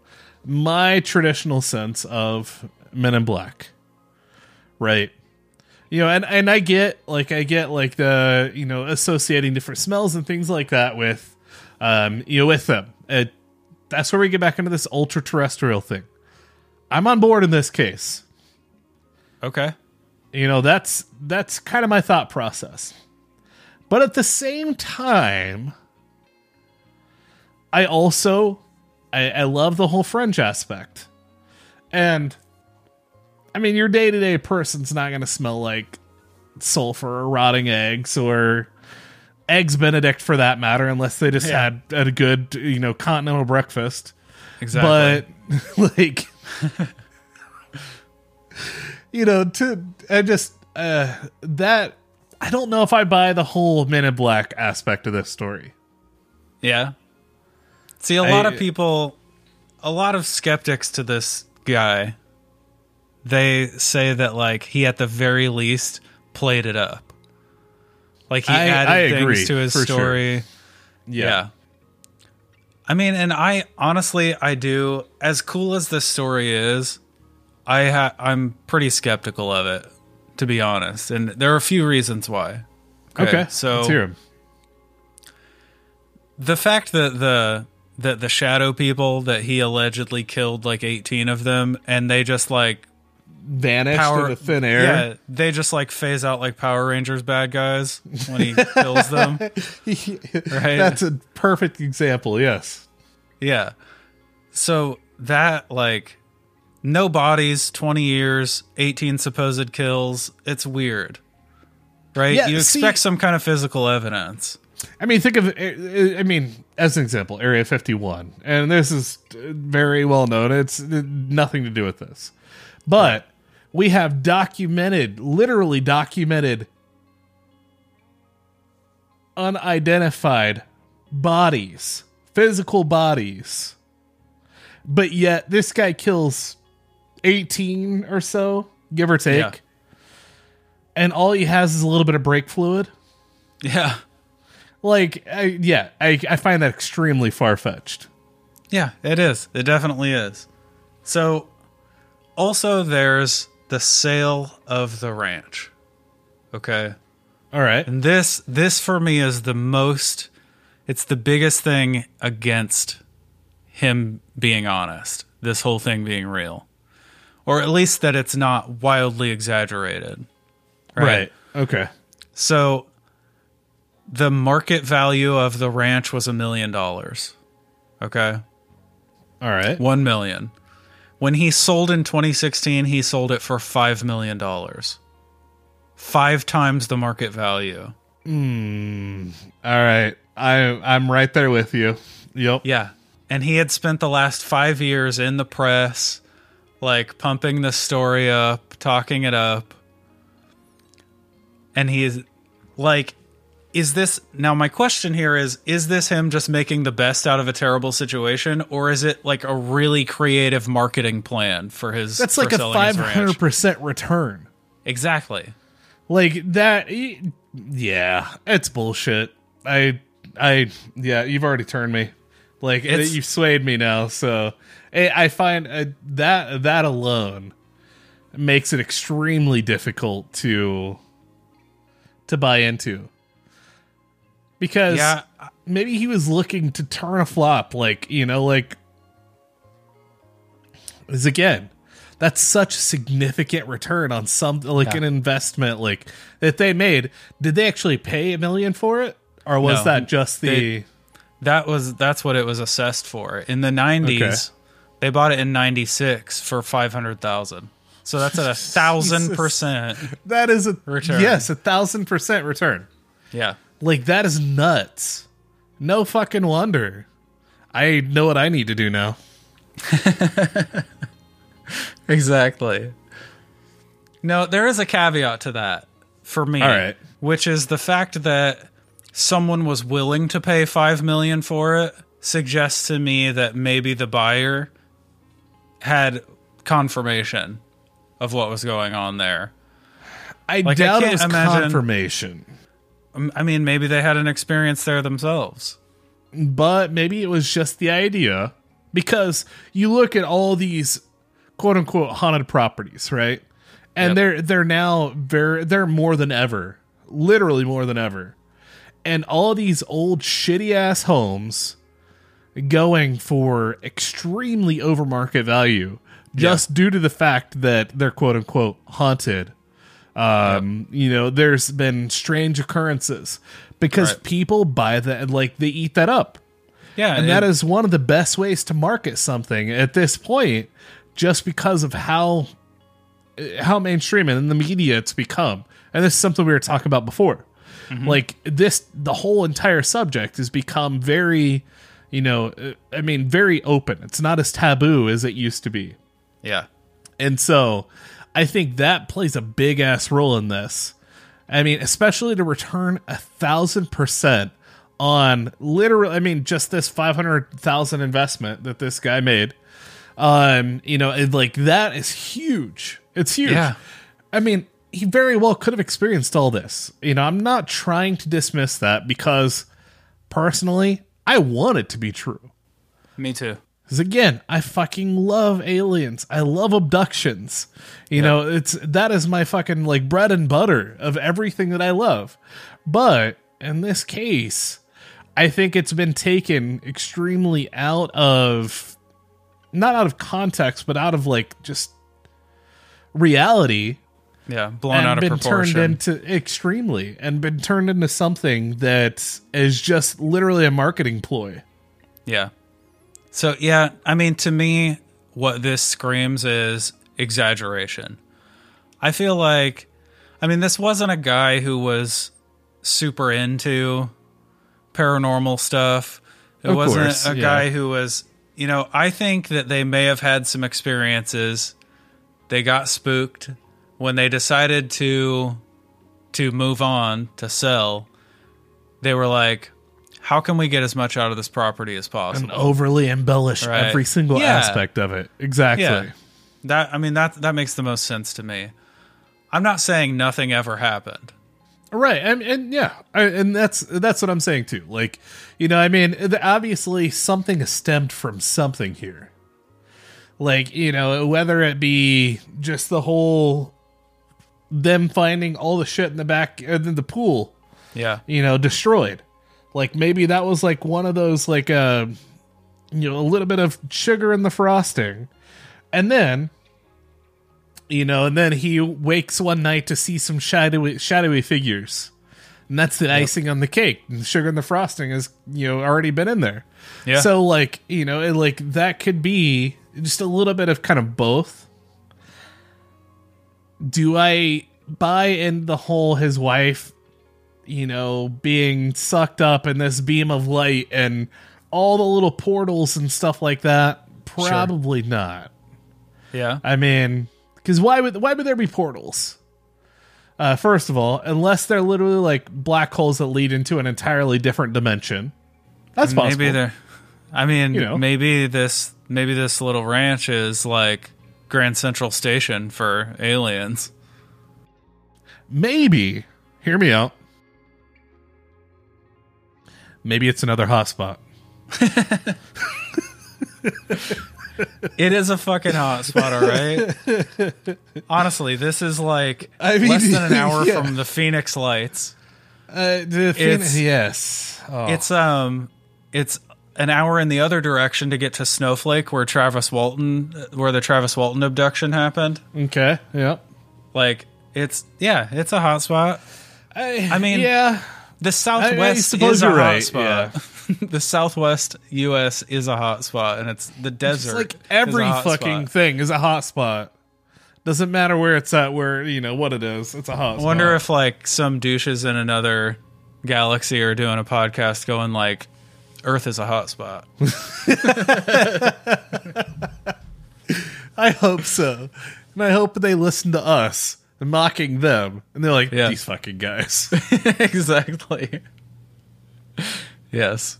my traditional sense of Men in Black. Right? You know, and and I get like I get like the, you know, associating different smells and things like that with um, you know, with them. It, that's where we get back into this ultra terrestrial thing. I'm on board in this case. Okay. You know, that's that's kind of my thought process. But at the same time, I also I, I love the whole fringe aspect. And I mean your day to day person's not gonna smell like sulfur or rotting eggs or eggs Benedict for that matter, unless they just Yeah. had a good, you know, continental breakfast Exactly. but like you know to i just uh that i don't know if i buy the whole men in black aspect of this story Yeah. See, a lot I- of people, a lot of skeptics to this guy, they say that like he at the very least played it up. Like he I- added I things agree, to his for sure. story. Yeah. I mean, and I honestly, I do. As cool as this story is, I ha- I'm pretty skeptical of it, to be honest. And there are a few reasons why. okay, so let's hear 'em. the fact that the that the shadow people that he allegedly killed like 18 of them and they just like vanished power into thin air. Yeah they just like phase out like power rangers bad guys when he kills them. Right? that's a perfect example yes. Yeah. So that like no bodies 20 years 18 supposed kills. It's weird. Right? Yeah, you see- expect some kind of physical evidence. I mean, think of eh, eh, I mean, as an example, Area 51, and this is very well known. It's eh, nothing to do with this, but we have documented, literally documented, unidentified bodies, physical bodies, but yet this guy kills 18 or so, give or take, Yeah. and all he has is a little bit of brake fluid yeah like I, yeah I, I find that extremely far-fetched Yeah, it is. It definitely is. So, also, there's the sale of the ranch. Okay, all right and this this for me is the most It's the biggest thing against him being honest. This whole thing being real. Or at least that it's not wildly exaggerated. Right. Okay. So the market value of the ranch was a million dollars. Okay. All right. One million. When he sold in 2016, he sold it for five million dollars. Five times the market value. Hmm. All right. I I'm right there with you. Yep. Yeah. And he had spent the last five years in the press, like pumping the story up, talking it up. And he is like, is this now? My question here is Is this him just making the best out of a terrible situation, or is it like a really creative marketing plan for his? That's for like a selling his five ranch? hundred percent return. Exactly. Like that. Yeah, it's bullshit. I I yeah. You've already turned me. Like It's- you've swayed me now. So I I find uh, that that alone makes it extremely difficult to to buy into because Yeah. maybe he was looking to turn a flop like you know like is again that's such a significant return on some like Yeah. an investment like that they made did they actually pay a million for it or was No. that just the They- That was that's what it was assessed for. In the nineties, they bought it in ninety six for five hundred thousand. So that's at a thousand percent. that is a Return. yes a thousand percent return Yeah. Like that is nuts no fucking wonder i know what i need to do now Exactly. No, there is a caveat to that for me. All right. Which is the fact that someone was willing to pay 5 million for it suggests to me that maybe the buyer had confirmation of what was going on there. i Like, I doubt it can't was imagine- confirmation I mean, maybe they had an experience there themselves. but maybe it was just the idea because you look at all these quote unquote haunted properties, right? And Yep. they're they're now very they're more than ever, literally more than ever. And all these old shitty ass homes going for extremely over market value just due to the fact that they're quote unquote haunted. Um, you know, there's been strange occurrences because Right. people buy that like they eat that up. Yeah, And it- that is one of the best ways to market something at this point just because of how how mainstream and in the media it's become. And this is something we were talking about before. Like this the whole entire subject has become very, you know, I mean very open. It's not as taboo as it used to be. yeah. And so I think that plays a big ass role in this. I mean, especially to return a thousand percent on literally, I mean, just this 500,000 investment that this guy made. Um, you know, it, like that is huge. It's huge. Yeah. I mean, he very well could have experienced all this. You know, I'm not trying to dismiss that because personally, I want it to be true. Me too. Because again, I fucking love aliens. I love abductions. You know, it's that is my fucking like bread and butter of everything that I love. But in this case, I think it's been taken extremely out of not out of context, but out of like just reality Yeah, blown and out of been proportion. turned into extremely and been turned into something that is just literally a marketing ploy. Yeah. So yeah, I mean to me what this screams is exaggeration. I feel like I mean this wasn't a guy who was super into paranormal stuff. It Of wasn't course, a yeah. guy who was, you know, I think that they may have had some experiences. They got spooked when they decided to to move on to sell. They were like, how can we get as much out of this property as possible? and overly embellish Right. every single Yeah. aspect of it. Exactly. Yeah. That I mean that that makes the most sense to me. I'm not saying nothing ever happened. Right. And, and yeah, and that's that's what I'm saying too. Like, you know, I mean, obviously something stemmed from something here. Like, you know, whether it be just the whole them finding all the shit in the back uh, in the pool, Yeah. you know, destroyed. Like maybe that was like one of those like uh you know, a little bit of sugar in the frosting. And then you know, and then he wakes one night to see some shadowy shadowy figures. And that's the icing on the cake. And the sugar and the frosting has, you know, already been in there. Yeah. So like, you know, it, like that could be just a little bit of kind of both. Do I buy in the whole his wife, you know, being sucked up in this beam of light and all the little portals and stuff like that? Probably not. Yeah. I mean, because why would why would there be portals? Uh, first of all, unless they're literally like black holes that lead into an entirely different dimension. That's possible. Maybe they're. I mean, You know. maybe this maybe this little ranch is like Grand Central Station for aliens. Maybe. Hear me out. Maybe it's another hotspot. It is a fucking hotspot, all right. Honestly, this is like I mean, less than an hour yeah. from the Phoenix Lights. Uh, the It's- yes. Oh. It's um, it's an hour in the other direction to get to Snowflake, where Travis Walton, where the Travis Walton abduction happened. okay. Yep. Like it's yeah, it's a hotspot. I, I mean, yeah. The Southwest is a right, spot. the Southwest U.S. is a hot spot, and it's the desert. It's like every fucking spot. thing is a hotspot. Doesn't matter where it's at, where you know what it is. It's a hot. I wonder if like some douches in another galaxy are doing a podcast going like, "Earth is a hot spot." I hope so, and I hope they listen to us mocking them, and they're like, Yeah. "These fucking guys." exactly. Yes.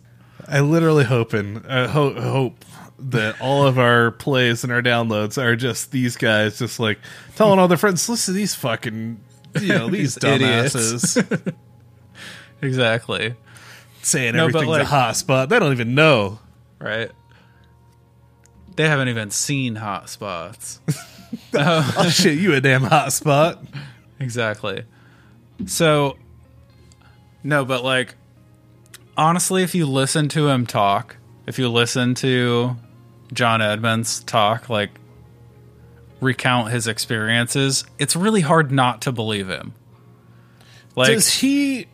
I literally hoping, uh, ho- hope that all of our plays and our downloads are just these guys, just like telling all their friends, "Listen to these fucking, you know, these These idiots." dumbasses Exactly. saying No, everything's like- a hot spot." They don't even know. Right. They haven't even seen hot oh shit, you a damn hot spot. Exactly. So, no, but like, honestly, if you listen to him talk, if you listen to John Edmonds talk, like, recount his experiences, it's really hard not to believe him. Like, does he?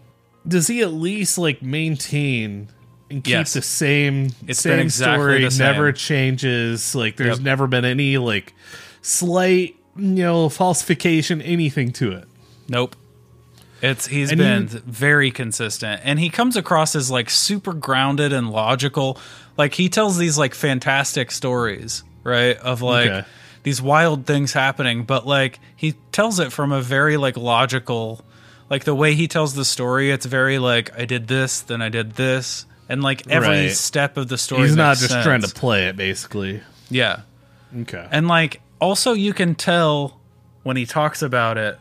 Does he at least like maintain and keep Yes. the same It's same exactly story? the same. Never changes. Like there's Yep. never been any like slight, you know, falsification, anything to it. Nope. It's he's And been he- very consistent and he comes across as like super grounded and logical. Like he tells these like fantastic stories, right? Of like Okay. these wild things happening, but like he tells it from a very like logical like the way he tells the story, it's very like I did this, then I did this, and like every Right. step of the story He's not just sense. trying to play it, basically. Yeah. Okay. And like also you can tell when he talks about it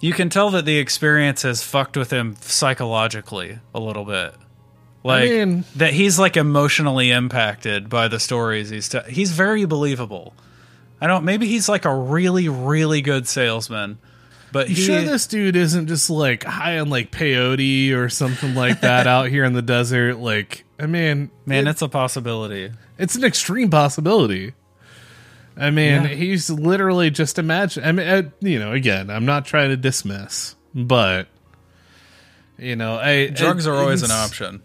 you can tell that the experience has fucked with him psychologically a little bit. Like mean- that he's like emotionally impacted by the stories he's te- he's very believable. I don't maybe he's like a really really good salesman. But You he sure this dude isn't just like high on like peyote or something like that out here in the desert? Like, I mean, man, it- it's a possibility. it's an extreme possibility. I mean, Yeah. he's literally just imagine. I mean, uh, you know, again, I'm not trying to dismiss, but you know, I Drugs are always an option.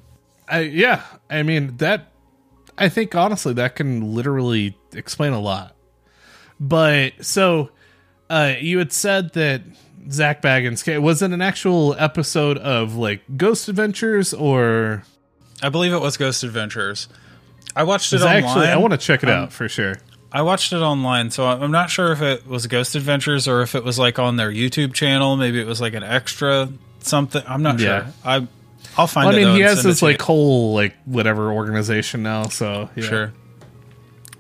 I, yeah, I mean that. I think honestly that can literally explain a lot. But so, uh, you had said that Zak Bagans was it an actual episode of like Ghost Adventures or? I believe it was Ghost Adventures. I watched it I online. actually, I want to check it Um, out for sure. I watched it online, so I'm not sure if it was Ghost Adventures or if it was like on their YouTube channel. Maybe it was like an extra something. I'm not Yeah. sure. I I'll find out. I mean, he has this to you. like whole like whatever organization now, so yeah. sure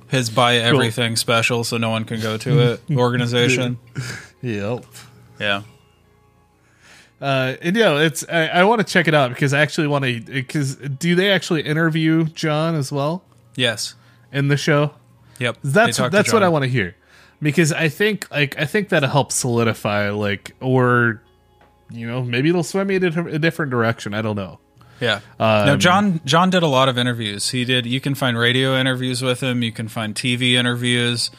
his buy everything special, so no one can go to it organization. Yep. yeah, Uh, and you know, it's I, I want to check it out because I actually want to. Because do they actually interview John as well yes, in the show? Yep. That's They talked to that's what I want to hear because I think like I think that helps solidify like or you know maybe it'll swim me in a, different direction. I don't know. Yeah. no, John John did a lot of interviews. He did you can find radio interviews with him, you can find TV interviews.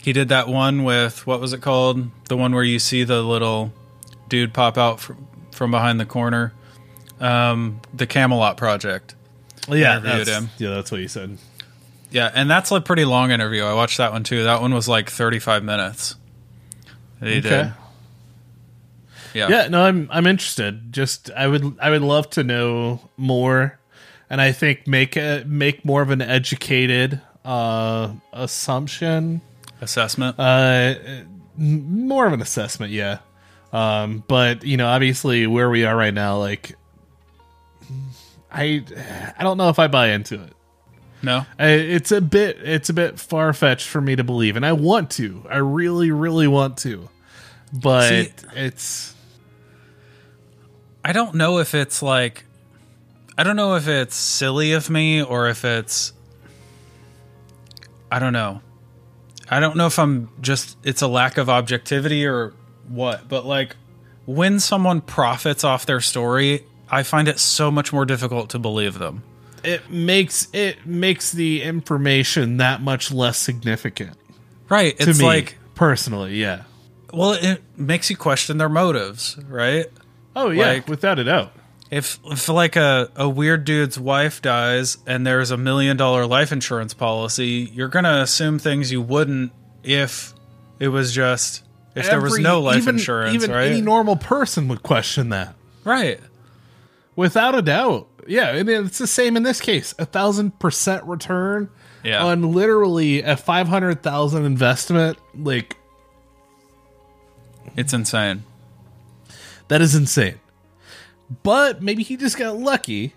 He did that one with what was it called? The one where you see the little dude pop out from, from behind the corner. Um, the Camelot project. yeah, interviewed him. yeah, that's what you said. Yeah, and that's a pretty long interview. I watched that one too. That one was like 35 minutes. He did. Yeah. Yeah, no, I'm I'm interested. Just I would I would love to know more, and I think make a make more of an educated uh assumption, Assessment. uh, more of an assessment. Yeah, um, but you know, obviously where we are right now, like I I don't know if I buy into it. No. I, it's a bit it's a bit far fetched for me to believe, and I want to. I really, really want to, but See- it's I don't know if it's like I don't know if it's silly of me or if it's I don't know. I don't know if I'm just it's a lack of objectivity or what, but like when someone profits off their story, I find it so much more difficult to believe them. It makes it makes the information that much less significant Right. to It's me like personally. Yeah. well, it makes you question their motives, right? Oh yeah, Like- without a doubt. If if like a, a weird dude's wife dies and there's a million dollar life insurance policy, you're gonna assume things you wouldn't if it was just if there was no life even, insurance, even right? any normal person would question that, right. without a doubt. Yeah, and it's the same in this case. A thousand percent return Yeah. on literally a five hundred thousand investment. Like It's insane. that is insane. But maybe he just got lucky.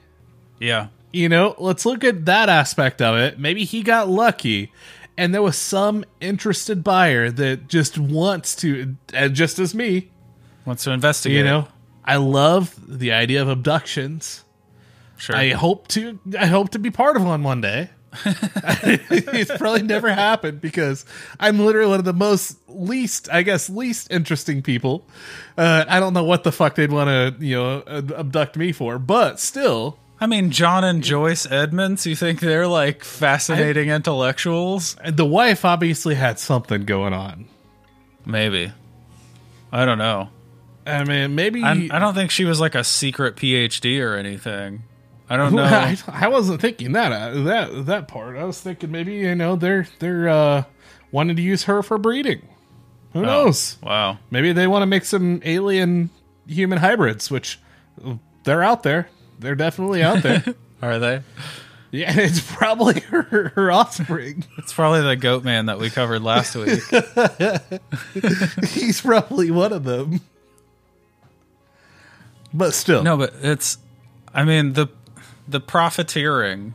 Yeah. you know, let's look at that aspect of it. Maybe he got lucky and there was some interested buyer that just wants to, and just as me, Wants to investigate. you know, I love the idea of abductions. Sure. I hope to, I hope to be part of one one day. it's probably never happened because I'm literally one of the most least, I guess, least interesting people. Uh, I don't know what the fuck they'd want to, you know, ab- abduct me for, but still, I mean, John and Joyce Edmonds, you think they're like fascinating intellectuals? the wife obviously had something going on. Maybe. I don't know. I mean, maybe I, I don't think she was like a secret PhD or anything. I don't know. I, I wasn't thinking that uh, that that part. I was thinking maybe you know they're they're uh, wanting to use her for breeding. Who knows? Wow. Maybe they want to make some alien human hybrids, which they're out there. They're definitely out there. Are they? yeah, it's probably her, her offspring. It's probably the goat man that we covered last week. He's probably one of them. But still, no, but it's I mean the the profiteering.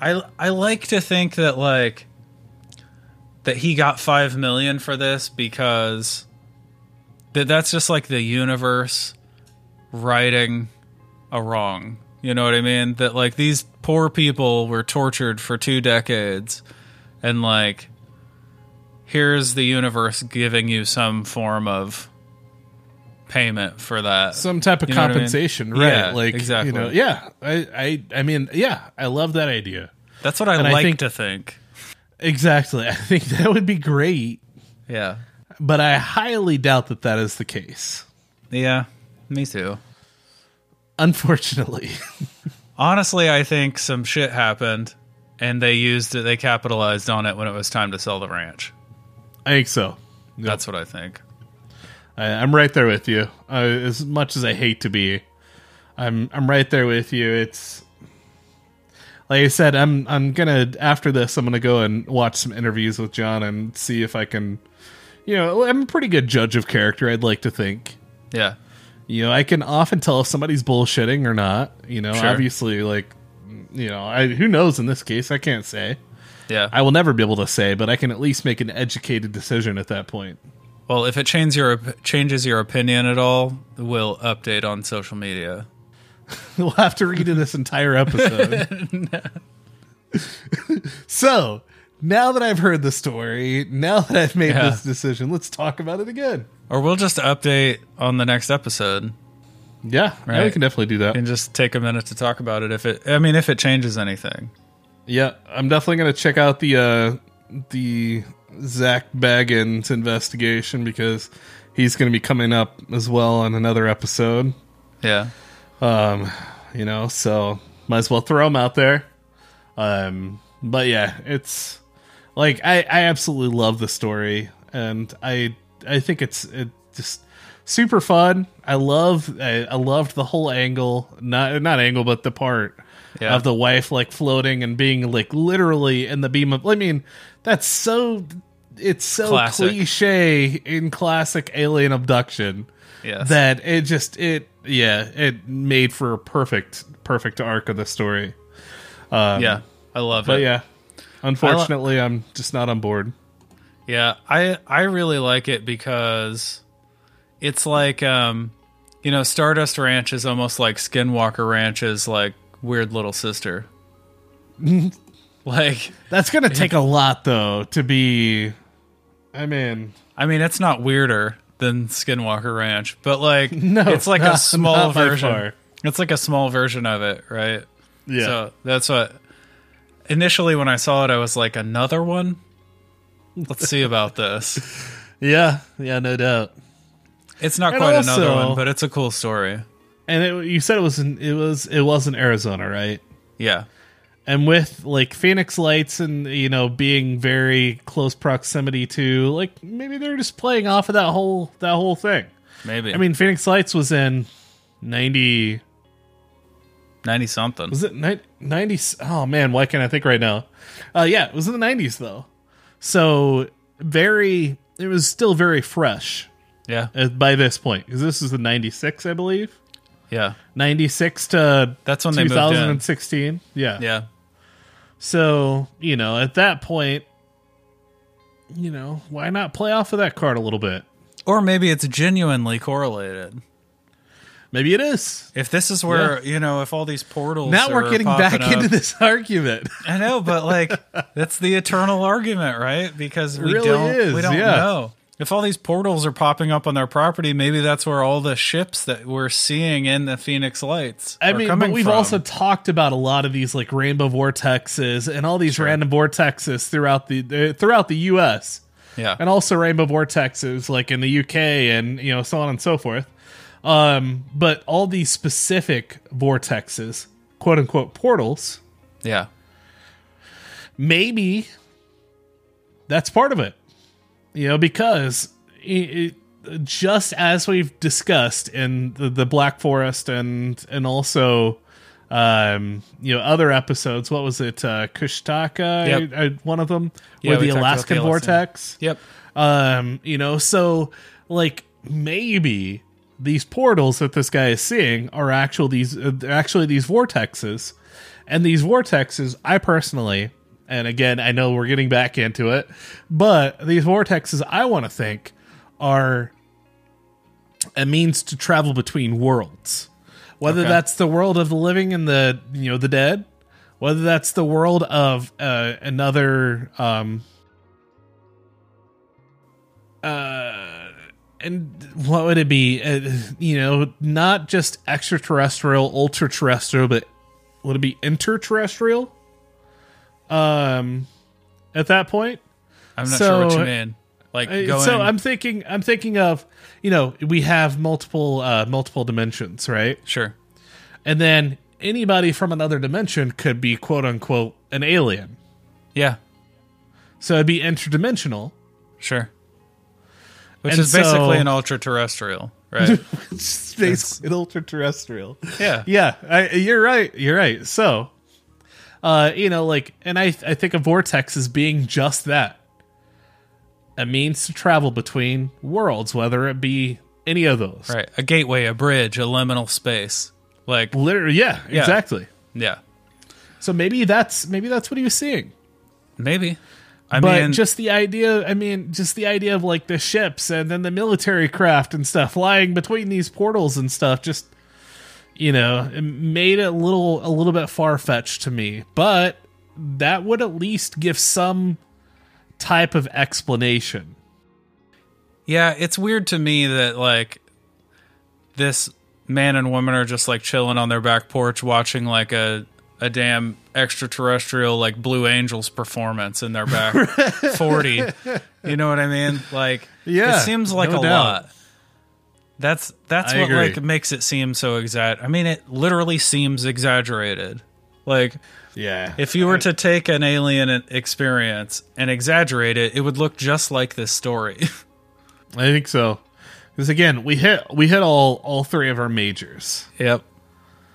I I like to think that like that he got 5 million for this because that that's just like the universe righting a wrong. You know what I mean? That like these poor people were tortured for 2 decades and like here's the universe giving you some form of payment for that. some type of You know what I mean? compensation, right? Yeah, like exactly. You know, yeah. I, I, I mean, yeah. I love that idea. That's what I And I like think- to think. Exactly. I think that would be great, Yeah. but I highly doubt that that is the case. Yeah. Me too. Unfortunately. Honestly, I think some shit happened and they used it, they capitalized on it when it was time to sell the ranch. I think so. That's what I think. I, I'm right there with you. Uh, as much as I hate to be, I'm I'm right there with you. It's like I said. I'm I'm gonna after this. I'm gonna go and watch some interviews with John and see if I can. You know, I'm a pretty good judge of character. I'd like to think. Yeah. You know, I can often tell if somebody's bullshitting or not. You know, Sure. obviously, like, you know, I who knows in this case. I can't say. Yeah. I will never be able to say, but I can at least make an educated decision at that point. Well, if it changes your changes your opinion at all, we'll update on social media. We'll have to redo this entire episode. so, now that I've heard the story, now that I've made Yeah. this decision, let's talk about it again. Or we'll just update on the next episode. Yeah, yeah, we can definitely do that. and just take a minute to talk about it if it I mean if it changes anything. Yeah, I'm definitely gonna check out the uh the Zak Bagans investigation because he's gonna be coming up as well on another episode. Yeah. Um, you know, so might as well throw him out there. Um, but yeah, it's like I I absolutely love the story, and I I think it's it just super fun. I love I, I loved the whole angle, not not angle, but the part Yeah. of the wife like floating and being like literally in the beam of. I mean, that's so. It's so Classic. cliche in classic alien abduction Yes. that it just it yeah it made for a perfect perfect arc of the story yeah. I love but it. But yeah unfortunately i'm just not on board Yeah, I I really like it because it's like um you know, Stardust Ranch is almost like Skinwalker Ranch is like weird little sister. like that's gonna take a lot though to be i mean I mean, it's not weirder than Skinwalker Ranch, but like No, it's like not- a small version. It's like a small version of it, right? yeah So that's what initially when I saw it I was like another one. Let's see about this. yeah yeah no doubt It's not And quite another one, but it's a cool story. And it, you said it was in it was it was in arizona right Yeah. and with like phoenix lights and you know being very close proximity to like maybe they're just playing off of that whole that whole thing Maybe. i mean phoenix lights was in 90 90 something. Was it ni- 90s? Oh man, why can't I think right now? Uh, yeah, it was in the 90s though. So very, it was still very fresh Yeah. by this point because this is the 96, I believe. Yeah. 96 to That's when they moved in. 2016. Yeah. Yeah. So, you know, at that point, you know, why not play off of that card a little bit? Or maybe it's genuinely correlated. Maybe it is. If this is where, you know, if all these portals Now we're getting back up- into this argument. I know, but like that's the eternal argument, right? Because we really don't is, we don't yeah. know. If all these portals are popping up on their property, maybe that's where all the ships that we're seeing in the Phoenix Lights I are mean, coming but we've from. also talked about a lot of these like rainbow vortexes and all these random vortexes throughout the uh, throughout the U.S. yeah. and also rainbow vortexes like in the U.K. and you know so on and so forth. Um, but all these specific vortexes, quote unquote portals, yeah. maybe that's part of it. You know, because it, it, just as we've discussed in the, the Black Forest and and also um you know other episodes what was it uh kushtaka Yep. uh, one of them Yeah, or the alaskan the vortex Yep. um you know so like maybe these portals that this guy is seeing are actual these uh, actually these vortexes and these vortexes i personally and again i know we're getting back into it but these vortexes i want to think are a means to travel between worlds. Whether Okay. that's the world of the living and the you know the dead whether that's the world of uh, another um uh and what would it be? Uh, you know not just extraterrestrial ultra terrestrial but would it be interterrestrial um at that point I'm not So- sure what you mean. Like going so i'm thinking i'm thinking of you know we have multiple uh multiple dimensions right sure. and then anybody from another dimension could be quote unquote an alien Yeah. so it'd be interdimensional Sure. Which And is basically so- an ultra terrestrial, right? space and ultra terrestrial yeah. yeah I, you're right you're right so uh you know like and i i think a vortex as being just that a means to travel between worlds whether it be any of those Right. A gateway, a bridge, a liminal space. Like literally yeah, Yeah. exactly yeah. so maybe that's maybe that's what he was seeing Maybe. I but mean just the idea i mean just the idea of like the ships and then the military craft and stuff flying between these portals and stuff just you know it made it a little a little bit far-fetched to me but that would at least give some type of explanation Yeah, it's weird to me that like this man and woman are just like chilling on their back porch watching like a a damn extraterrestrial like Blue Angels performance in their back 40. You know what I mean? Like Yeah, it seems like no a doubt. lot. That's that's I what agree. like makes it seem so exact. I mean it literally seems exaggerated. Like Yeah. if you were to take an alien experience and exaggerate it, it would look just like this story. I think so. Because again, we hit we hit all all three of our majors. yep.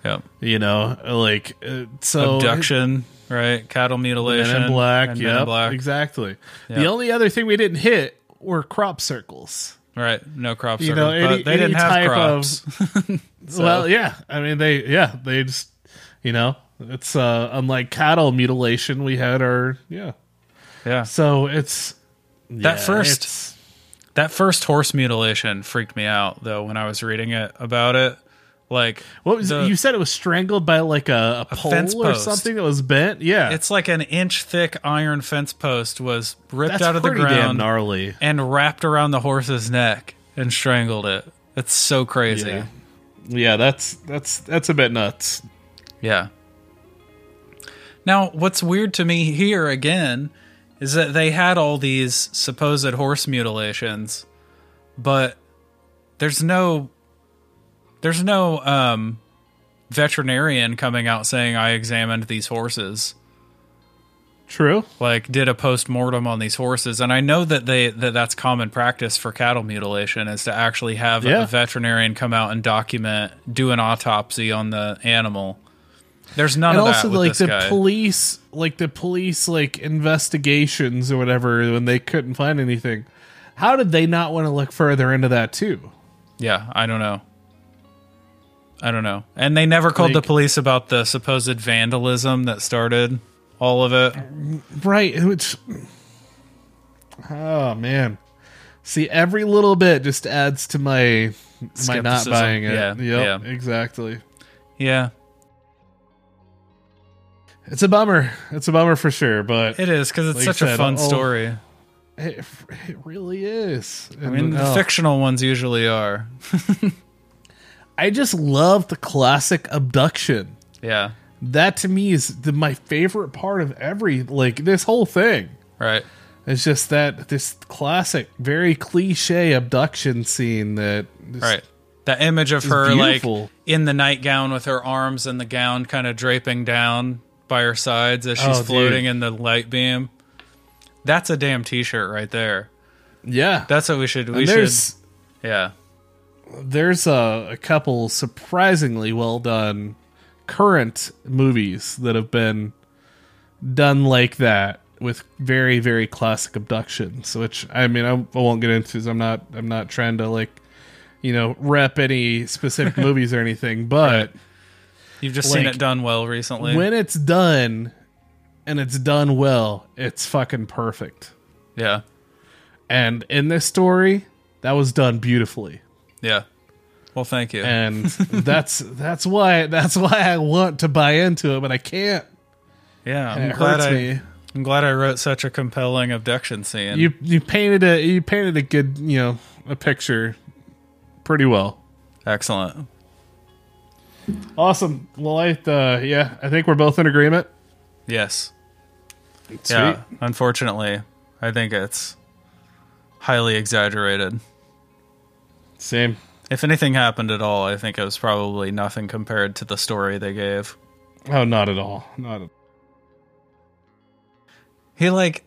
Yep. You know, like uh, so Abduction, right? Cattle mutilation. Men in Black. yeah, in Yep, exactly. The only other thing we didn't hit were crop circles. Right. No crop You know, any- but they any didn't have crops. of- Well, yeah. I mean, they yeah they just you know it's uh unlike cattle mutilation we had our yeah. yeah. So it's That yeah, first- it's- That first horse mutilation freaked me out though when I was reading it about it. Like What was the- you said? It was strangled by like a, a, pole fence or something that was bent. Yeah, it's like an inch thick iron fence post was ripped that's out of the ground gnarly. and wrapped around the horse's neck and strangled it. It's so crazy. Yeah. Yeah, that's that's that's a bit nuts. Yeah. Now, what's weird to me here again is that they had all these supposed horse mutilations, but there's no there's no um veterinarian coming out saying I examined these horses. True. Like did a post-mortem on these horses and I know that they that that's common practice for cattle mutilation is to actually have Yeah. a veterinarian come out and document do an autopsy on the animal. There's none and of also that with like the guy. police like the police like investigations or whatever when they couldn't find anything how did they not want to look further into that too Yeah, I don't know. I don't know. And they never called the police about the supposed vandalism that started all of it. right which oh man see every little bit just adds to my my not buying it Yeah, yep yeah. exactly Yeah, it's a bummer it's a bummer for sure but it is because it's Like such I a said, fun oh, story. it, it really is I mean, the oh. fictional ones usually are. I just love the classic abduction. Yeah, That to me is the, my favorite part of every like this whole thing. right. It's just that this classic, very cliche abduction scene that Right. That image of her beautiful. like in the nightgown with her arms and the gown kind of draping down by her sides as she's Oh, floating dude. in the light beam. That's a damn t-shirt right there. Yeah, That's what we should we should yeah. There's a, a couple surprisingly well done current movies that have been done like that with very very classic abductions which i mean i, I won't get into 'cause i'm not i'm not trying to like you know rep any specific movies or anything but You've just seen it done well recently. when it's done and it's done well it's fucking perfect yeah. and in this story that was done beautifully Yeah. Well, thank you. and that's that's why that's why I want to buy into it, but I can't. yeah, I'm it glad hurts I me. I'm glad I wrote such a compelling abduction scene. You you painted a you painted a good you know a picture pretty well. Excellent. Awesome. Well, I uh, yeah, I think we're both in agreement. Yes. Sweet. Yeah. Unfortunately, I think it's highly exaggerated. Same. If anything happened at all, I think it was probably nothing compared to the story they gave. Oh, not at all. Not at all. He like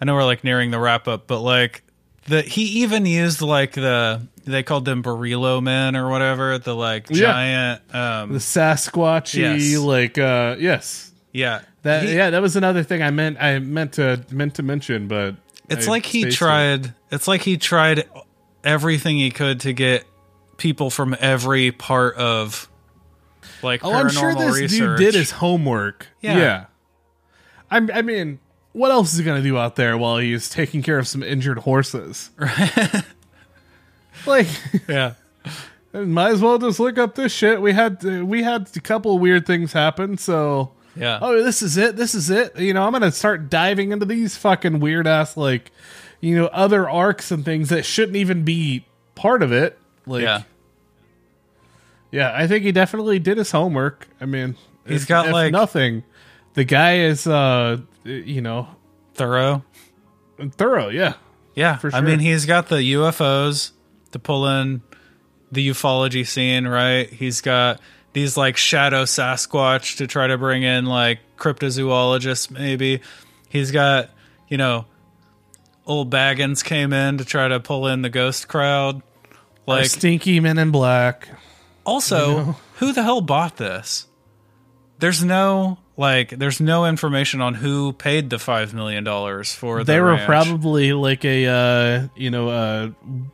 I know we're like nearing the wrap up, but like the he even used like the they called them Barilo men or whatever, the like Yeah. giant um the Sasquatchy Yes. like uh yes. yeah. That He- yeah, that was another thing I meant I meant to meant to mention, but It's I like he tried. It's like he tried everything he could to get people from every part of like Oh, paranormal I'm sure this research. dude did his homework. Yeah. Yeah. I'm, I mean, what else is he going to do out there while he's taking care of some injured horses? like, yeah, might as well just look up this shit. We had we had a couple weird things happen, so yeah, oh, this is it. This is it. You know, I'm gonna start diving into these fucking weird ass like, you know, other arcs and things that shouldn't even be part of it. Like, yeah. Yeah, I think he definitely did his homework. I mean, He's if- got, if like- nothing. The guy is, uh, you know, Thorough. thorough. Yeah, Yeah, For sure. I mean, he's got the UFOs to pull in the ufology scene, right? He's got these like shadow Sasquatch to try to bring in like cryptozoologists, maybe. He's got, you know, old Bagans came in to try to pull in the ghost crowd. like stinky men in black. also, who the hell bought this? There's no like, there's no information on who paid the five million dollars for. The They were ranch. probably like a, uh, you know, uh,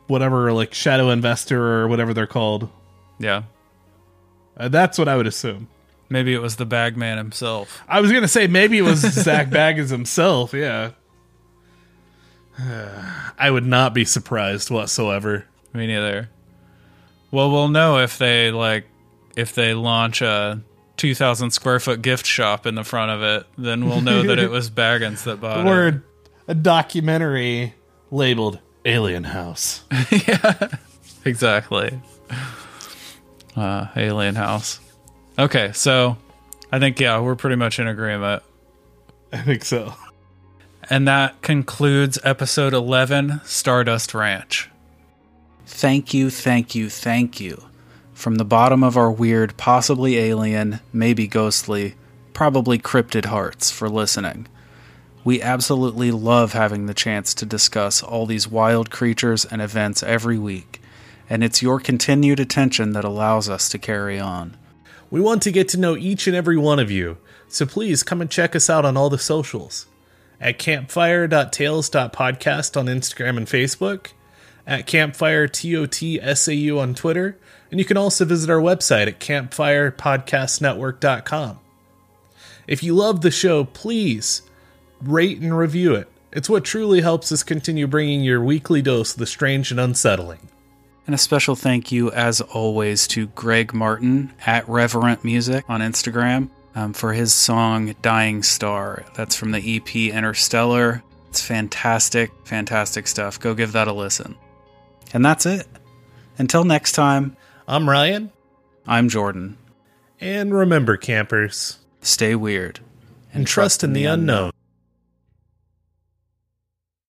whatever, like shadow investor or whatever they're called. yeah. Uh, that's what I would assume. Maybe it was the bagman himself. I was gonna say maybe it was Zak Bagans himself. Yeah, I would not be surprised whatsoever. Me neither. Well, we'll know if they like if they launch a 2,000 square foot gift shop in the front of it. Then we'll know that it was Bagans that bought it. Or a documentary labeled "Alien House." yeah. Exactly. Uh, Alien House. Okay, so I think yeah, we're pretty much in agreement. I think so. And that concludes episode 11, Stardust Ranch. Thank you, thank you, thank you. From the bottom of our weird, possibly alien, maybe ghostly, probably cryptid hearts for listening. We absolutely love having the chance to discuss all these wild creatures and events every week, and it's your continued attention that allows us to carry on. We want to get to know each and every one of you, so please come and check us out on all the socials at campfire.tales.podcast on Instagram and Facebook, at campfire TOTSAU on Twitter, and you can also visit our website at campfirepodcastnetwork.com. If you love the show, please rate and review it. It's what truly helps us continue bringing your weekly dose of the strange and unsettling. And a special thank you, as always, to Greg Martin at Reverent Music on Instagram um, for his song Dying Star. That's from the EP Interstellar. It's fantastic, fantastic stuff. Go give that a listen. And that's it. Until next time, I'm Ryan, I'm Jordan. and remember, campers, Stay weird and trust in the unknown.